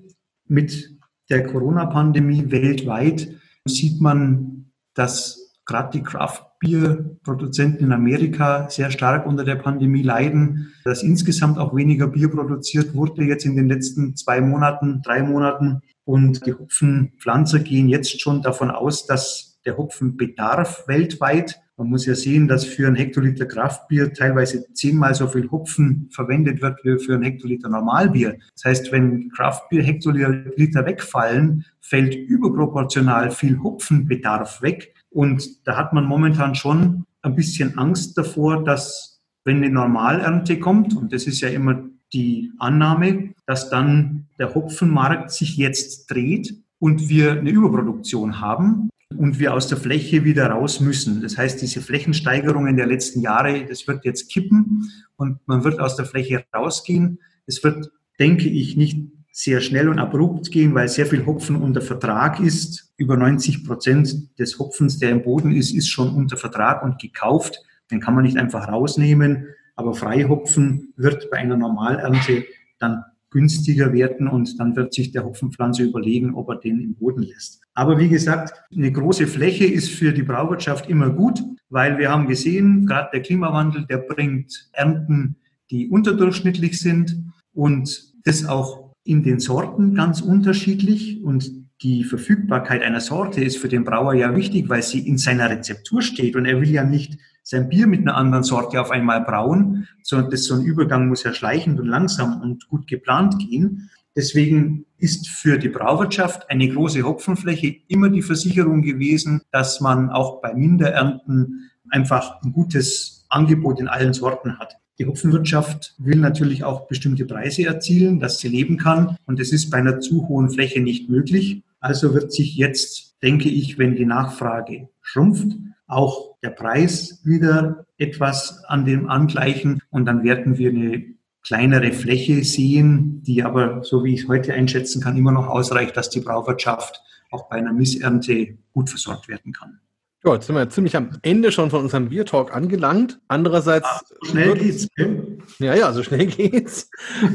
mit der Corona-Pandemie weltweit sieht man, dass gerade die Craft-Bier-Produzenten in Amerika sehr stark unter der Pandemie leiden, dass insgesamt auch weniger Bier produziert wurde jetzt in den letzten zwei Monaten, drei Monaten. Und die Hopfenpflanzer gehen jetzt schon davon aus, dass der Hopfenbedarf weltweit man muss ja sehen, dass für ein Hektoliter Kraftbier teilweise zehnmal so viel Hopfen verwendet wird wie für ein Hektoliter Normalbier. Das heißt, wenn Kraftbier Hektoliter wegfallen, fällt überproportional viel Hopfenbedarf weg. Und da hat man momentan schon ein bisschen Angst davor, dass wenn eine Normalernte kommt, und das ist ja immer die Annahme, dass dann der Hopfenmarkt sich jetzt dreht und wir eine Überproduktion haben und wir aus der Fläche wieder raus müssen. Das heißt, diese Flächensteigerungen der letzten Jahre, das wird jetzt kippen und man wird aus der Fläche rausgehen. Es wird, denke ich, nicht sehr schnell und abrupt gehen, weil sehr viel Hopfen unter Vertrag ist. Über 90 Prozent des Hopfens, der im Boden ist, ist schon unter Vertrag und gekauft. Den kann man nicht einfach rausnehmen. Aber Freihopfen wird bei einer Normalernte dann günstiger werden und dann wird sich der Hopfenpflanzer überlegen, ob er den im Boden lässt. Aber wie gesagt, eine große Fläche ist für die Brauwirtschaft immer gut, weil wir haben gesehen, gerade der Klimawandel, der bringt Ernten, die unterdurchschnittlich sind und das auch in den Sorten ganz unterschiedlich und die Verfügbarkeit einer Sorte ist für den Brauer ja wichtig, weil sie in seiner Rezeptur steht und er will ja nicht sein Bier mit einer anderen Sorte auf einmal brauen, sondern das, so ein Übergang muss ja schleichend und langsam und gut geplant gehen. Deswegen ist für die Brauwirtschaft eine große Hopfenfläche immer die Versicherung gewesen, dass man auch bei Minderernten einfach ein gutes Angebot in allen Sorten hat. Die Hopfenwirtschaft will natürlich auch bestimmte Preise erzielen, dass sie leben kann. Und das ist bei einer zu hohen Fläche nicht möglich. Also wird sich jetzt, denke ich, wenn die Nachfrage schrumpft, auch der Preis wieder etwas an dem angleichen und dann werden wir eine kleinere Fläche sehen, die aber, so wie ich heute einschätzen kann, immer noch ausreicht, dass die Brauwirtschaft auch bei einer Missernte gut versorgt werden kann. Ja, jetzt sind wir ziemlich am Ende schon von unserem Biertalk angelangt. Andererseits. Ah, so schnell geht's. Okay? Ja, ja, so schnell geht's.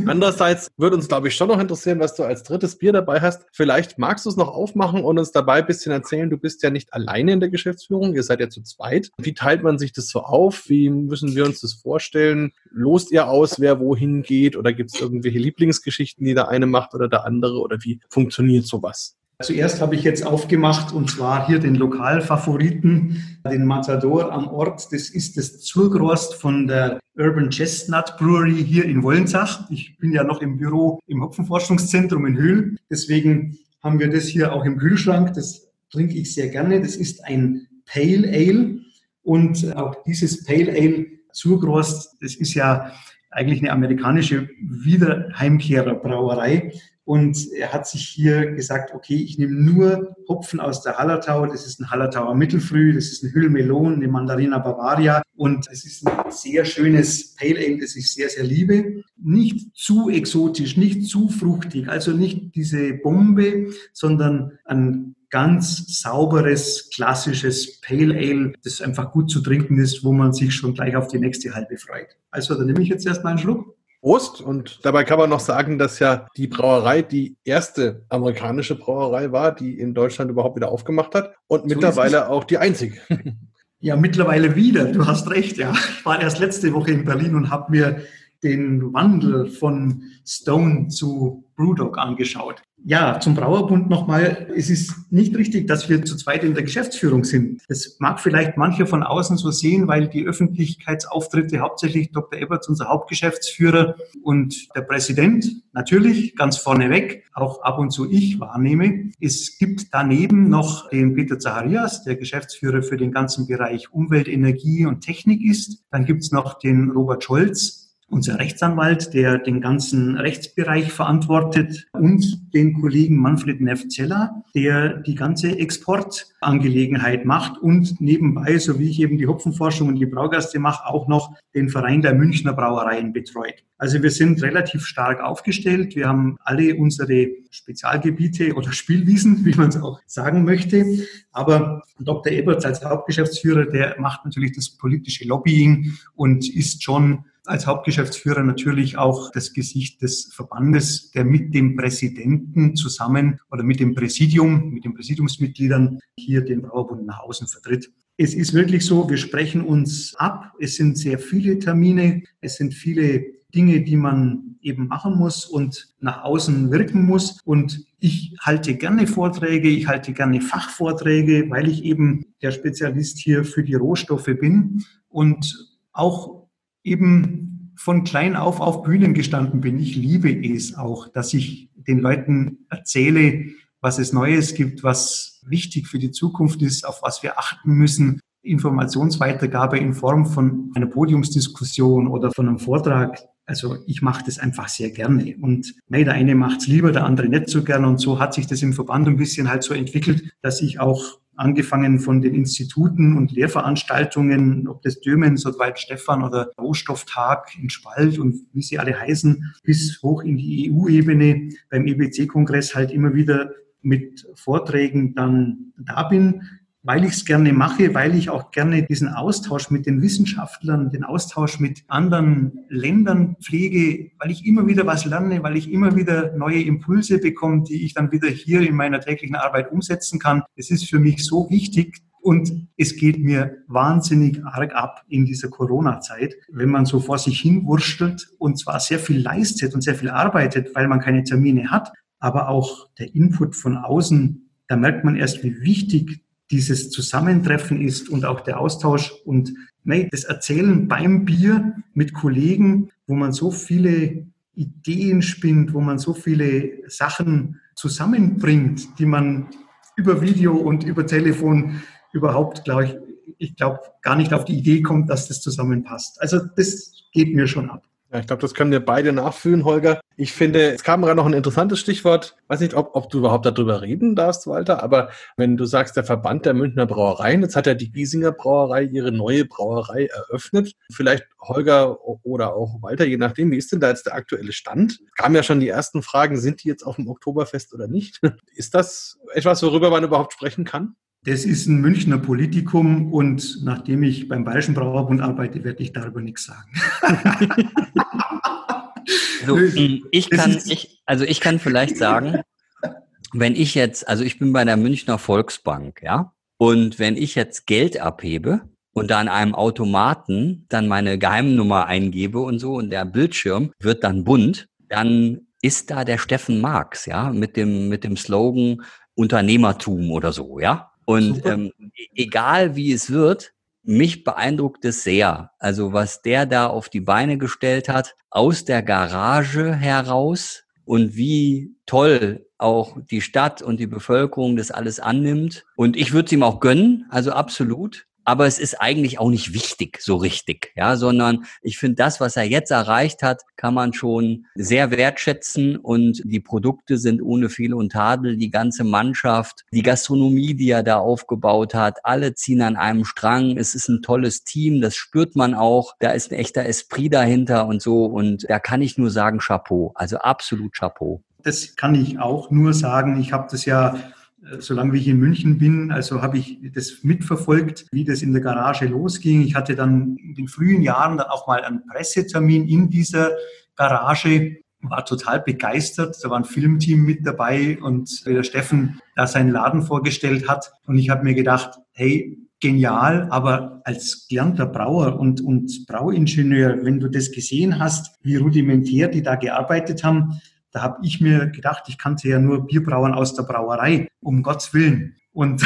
Andererseits würde uns, glaube ich, schon noch interessieren, was du als drittes Bier dabei hast. Vielleicht magst du es noch aufmachen und uns dabei ein bisschen erzählen. Du bist ja nicht alleine in der Geschäftsführung. Ihr seid ja zu zweit. Wie teilt man sich das so auf? Wie müssen wir uns das vorstellen? Lost ihr aus, wer wohin geht? Oder gibt es irgendwelche Lieblingsgeschichten, die der eine macht oder der andere? Oder wie funktioniert sowas? Zuerst habe ich jetzt aufgemacht und zwar hier den Lokalfavoriten, den Matador am Ort. Das ist das Zurgrost von der Urban Chestnut Brewery hier in Wollensach. Ich bin ja noch im Büro im Hopfenforschungszentrum in Hüll. Deswegen haben wir das hier auch im Kühlschrank. Das trinke ich sehr gerne. Das ist ein Pale Ale und auch dieses Pale Ale Zurgrost, das ist ja eigentlich eine amerikanische Wiederheimkehrerbrauerei. Und er hat sich hier gesagt, okay, ich nehme nur Hopfen aus der Hallertau. Das ist ein Hallertauer Mittelfrüh, das ist ein Hüllmelon, eine Mandarina Bavaria. Und es ist ein sehr schönes Pale Ale, das ich sehr, sehr liebe. Nicht zu exotisch, nicht zu fruchtig, also nicht diese Bombe, sondern ein ganz sauberes, klassisches Pale Ale, das einfach gut zu trinken ist, wo man sich schon gleich auf die nächste halbe freut. Also, dann nehme ich jetzt erstmal einen Schluck. Prost. Und dabei kann man noch sagen, dass ja die Brauerei die erste amerikanische Brauerei war, die in Deutschland überhaupt wieder aufgemacht hat und so mittlerweile auch die einzige. Ja, mittlerweile wieder. Du hast recht, ja. Ich war erst letzte Woche in Berlin und habe mir den Wandel von Stone zu Brewdog angeschaut. Ja, zum Brauerbund nochmal. Es ist nicht richtig, dass wir zu zweit in der Geschäftsführung sind. Das mag vielleicht manche von außen so sehen, weil die Öffentlichkeitsauftritte hauptsächlich Dr. Eberts, unser Hauptgeschäftsführer und der Präsident, natürlich ganz vorneweg, auch ab und zu ich wahrnehme. Es gibt daneben noch den Peter Zacharias, der Geschäftsführer für den ganzen Bereich Umwelt, Energie und Technik ist. Dann gibt es noch den Robert Scholz, unser Rechtsanwalt, der den ganzen Rechtsbereich verantwortet und den Kollegen Manfred Neff-Zeller, der die ganze Exportangelegenheit macht und nebenbei, so wie ich eben die Hopfenforschung und die Braugaste mache, auch noch den Verein der Münchner Brauereien betreut. Also wir sind relativ stark aufgestellt. Wir haben alle unsere Spezialgebiete oder Spielwiesen, wie man es auch sagen möchte. Aber Dr. Eberts als Hauptgeschäftsführer, der macht natürlich das politische Lobbying und ist schon als Hauptgeschäftsführer natürlich auch das Gesicht des Verbandes, der mit dem Präsidenten zusammen oder mit dem Präsidium, mit den Präsidiumsmitgliedern hier den Brauerbund nach außen vertritt. Es ist wirklich so, wir sprechen uns ab. Es sind sehr viele Termine. Es sind viele Dinge, die man eben machen muss und nach außen wirken muss. Und ich halte gerne Vorträge, ich halte gerne Fachvorträge, weil ich eben der Spezialist hier für die Rohstoffe bin und auch eben von klein auf auf Bühnen gestanden bin. Ich liebe es auch, dass ich den Leuten erzähle, was es Neues gibt, was wichtig für die Zukunft ist, auf was wir achten müssen. Informationsweitergabe in Form von einer Podiumsdiskussion oder von einem Vortrag. Also ich mache das einfach sehr gerne. Und nee, der eine macht es lieber, der andere nicht so gerne. Und so hat sich das im Verband ein bisschen halt so entwickelt, dass ich auch angefangen von den Instituten und Lehrveranstaltungen, ob das Dömens oder Waldstefan oder Rohstofftag in Spalt und wie sie alle heißen, bis hoch in die EU-Ebene beim EBC-Kongress halt immer wieder mit Vorträgen dann da bin weil ich es gerne mache, weil ich auch gerne diesen Austausch mit den Wissenschaftlern, den Austausch mit anderen Ländern pflege, weil ich immer wieder was lerne, weil ich immer wieder neue Impulse bekomme, die ich dann wieder hier in meiner täglichen Arbeit umsetzen kann. Es ist für mich so wichtig, und es geht mir wahnsinnig arg ab in dieser Corona-Zeit, wenn man so vor sich hin wurstelt und zwar sehr viel leistet und sehr viel arbeitet, weil man keine Termine hat, aber auch der Input von außen, da merkt man erst, wie wichtig dieses Zusammentreffen ist und auch der Austausch und nee, das Erzählen beim Bier mit Kollegen, wo man so viele Ideen spinnt, wo man so viele Sachen zusammenbringt, die man über Video und über Telefon überhaupt, glaube ich, ich glaube, gar nicht auf die Idee kommt, dass das zusammenpasst. Also das geht mir schon ab. Ja, ich glaube, das können wir beide nachfühlen, Holger. Ich finde, es kam gerade noch ein interessantes Stichwort. Ich weiß nicht, ob, ob du überhaupt darüber reden darfst, Walter, aber wenn du sagst, der Verband der Münchner Brauereien, jetzt hat ja die Giesinger Brauerei ihre neue Brauerei eröffnet. Vielleicht Holger oder auch Walter, je nachdem, wie ist denn da jetzt der aktuelle Stand? Kamen ja schon die ersten Fragen, sind die jetzt auf dem Oktoberfest oder nicht? Ist das etwas, worüber man überhaupt sprechen kann? Das ist ein Münchner Politikum und nachdem ich beim Bayerischen Brauerbund arbeite, werde ich darüber nichts sagen. also, ich kann, ich, also ich kann vielleicht sagen, wenn ich jetzt, also ich bin bei der Münchner Volksbank, ja, und wenn ich jetzt Geld abhebe und da an einem Automaten dann meine Geheimnummer eingebe und so und der Bildschirm wird dann bunt, dann ist da der Steffen Marx, ja, mit dem, mit dem Slogan Unternehmertum oder so, ja. Und ähm, egal wie es wird, mich beeindruckt es sehr. Also was der da auf die Beine gestellt hat, aus der Garage heraus und wie toll auch die Stadt und die Bevölkerung das alles annimmt. Und ich würde es ihm auch gönnen, also absolut aber es ist eigentlich auch nicht wichtig so richtig, ja, sondern ich finde, das, was er jetzt erreicht hat, kann man schon sehr wertschätzen und die Produkte sind ohne Fehl und Tadel, die ganze Mannschaft, die Gastronomie, die er da aufgebaut hat, alle ziehen an einem Strang. Es ist ein tolles Team, das spürt man auch. Da ist ein echter Esprit dahinter und so und da kann ich nur sagen Chapeau, also absolut Chapeau. Das kann ich auch nur sagen. Ich habe das ja solange wie ich in München bin, also habe ich das mitverfolgt, wie das in der Garage losging. Ich hatte dann in den frühen Jahren dann auch mal einen Pressetermin in dieser Garage, war total begeistert. Da war ein Filmteam mit dabei und der Steffen da seinen Laden vorgestellt hat. Und ich habe mir gedacht, hey, genial, aber als gelernter Brauer und, und Brauingenieur, wenn du das gesehen hast, wie rudimentär die da gearbeitet haben, da habe ich mir gedacht, ich kannte ja nur Bierbrauern aus der Brauerei, um Gottes Willen. Und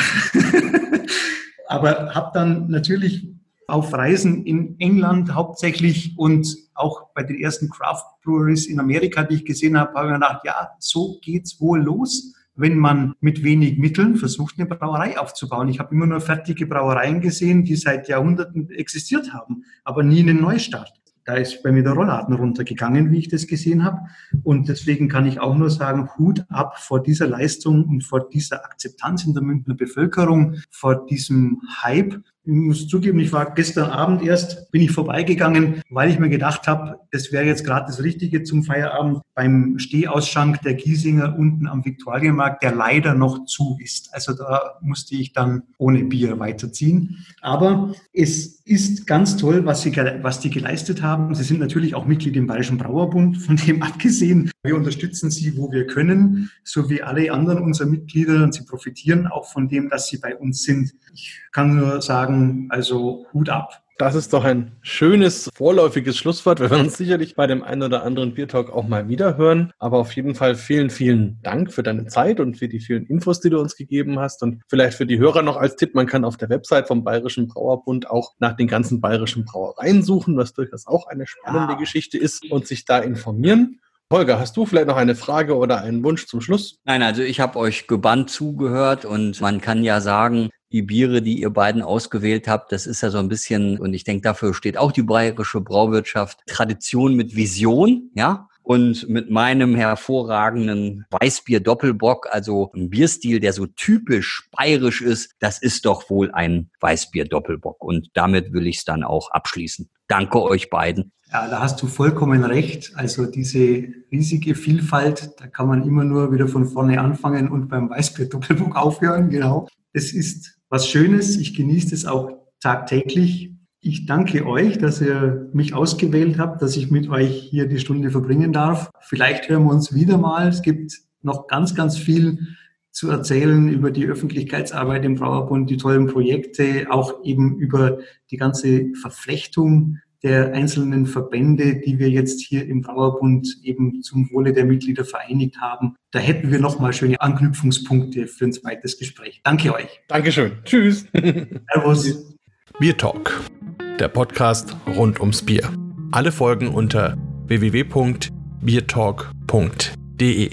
aber habe dann natürlich auf Reisen in England hauptsächlich und auch bei den ersten Craft Breweries in Amerika, die ich gesehen habe, habe ich mir gedacht, ja, so geht's wohl los, wenn man mit wenig Mitteln versucht, eine Brauerei aufzubauen. Ich habe immer nur fertige Brauereien gesehen, die seit Jahrhunderten existiert haben, aber nie einen Neustart. Da ist bei mir der Rollladen runtergegangen, wie ich das gesehen habe. Und deswegen kann ich auch nur sagen, Hut ab vor dieser Leistung und vor dieser Akzeptanz in der Münchner Bevölkerung, vor diesem Hype. Ich muss zugeben, ich war gestern Abend erst, bin ich vorbeigegangen, weil ich mir gedacht habe, das wäre jetzt gerade das Richtige zum Feierabend beim Stehausschank der Giesinger unten am Viktualienmarkt, der leider noch zu ist. Also da musste ich dann ohne Bier weiterziehen. Aber es ist ganz toll, was, sie, was die geleistet haben. Sie sind natürlich auch Mitglied im Bayerischen Brauerbund, von dem abgesehen. Wir unterstützen sie, wo wir können, so wie alle anderen unserer Mitglieder. Und sie profitieren auch von dem, dass sie bei uns sind. Ich kann nur sagen, also Hut ab. Das ist doch ein schönes vorläufiges Schlusswort. Wir werden uns sicherlich bei dem einen oder anderen Biertalk auch mal wieder hören. Aber auf jeden Fall vielen, vielen Dank für deine Zeit und für die vielen Infos, die du uns gegeben hast. Und vielleicht für die Hörer noch als Tipp, man kann auf der Website vom Bayerischen Brauerbund auch nach den ganzen bayerischen Brauereien suchen, was durchaus auch eine spannende ja. Geschichte ist und sich da informieren. Holger, hast du vielleicht noch eine Frage oder einen Wunsch zum Schluss? Nein, also ich habe euch gebannt zugehört und man kann ja sagen, die Biere, die ihr beiden ausgewählt habt, das ist ja so ein bisschen, und ich denke, dafür steht auch die bayerische Brauwirtschaft, Tradition mit Vision, ja. Und mit meinem hervorragenden Weißbier Doppelbock, also ein Bierstil, der so typisch bayerisch ist, das ist doch wohl ein Weißbier Doppelbock. Und damit will ich es dann auch abschließen. Danke euch beiden. Ja, da hast du vollkommen recht. Also diese riesige Vielfalt, da kann man immer nur wieder von vorne anfangen und beim Weißbier Doppelbock aufhören. Genau. Es ist was Schönes. Ich genieße es auch tagtäglich. Ich danke euch, dass ihr mich ausgewählt habt, dass ich mit euch hier die Stunde verbringen darf. Vielleicht hören wir uns wieder mal. Es gibt noch ganz, ganz viel zu erzählen über die Öffentlichkeitsarbeit im Brauerbund, die tollen Projekte, auch eben über die ganze Verflechtung der einzelnen Verbände, die wir jetzt hier im Brauerbund eben zum Wohle der Mitglieder vereinigt haben. Da hätten wir nochmal schöne Anknüpfungspunkte für ein zweites Gespräch. Danke euch. Dankeschön. Tschüss. Servus. Bier Talk, der Podcast rund ums Bier. Alle Folgen unter www.biertalk.de.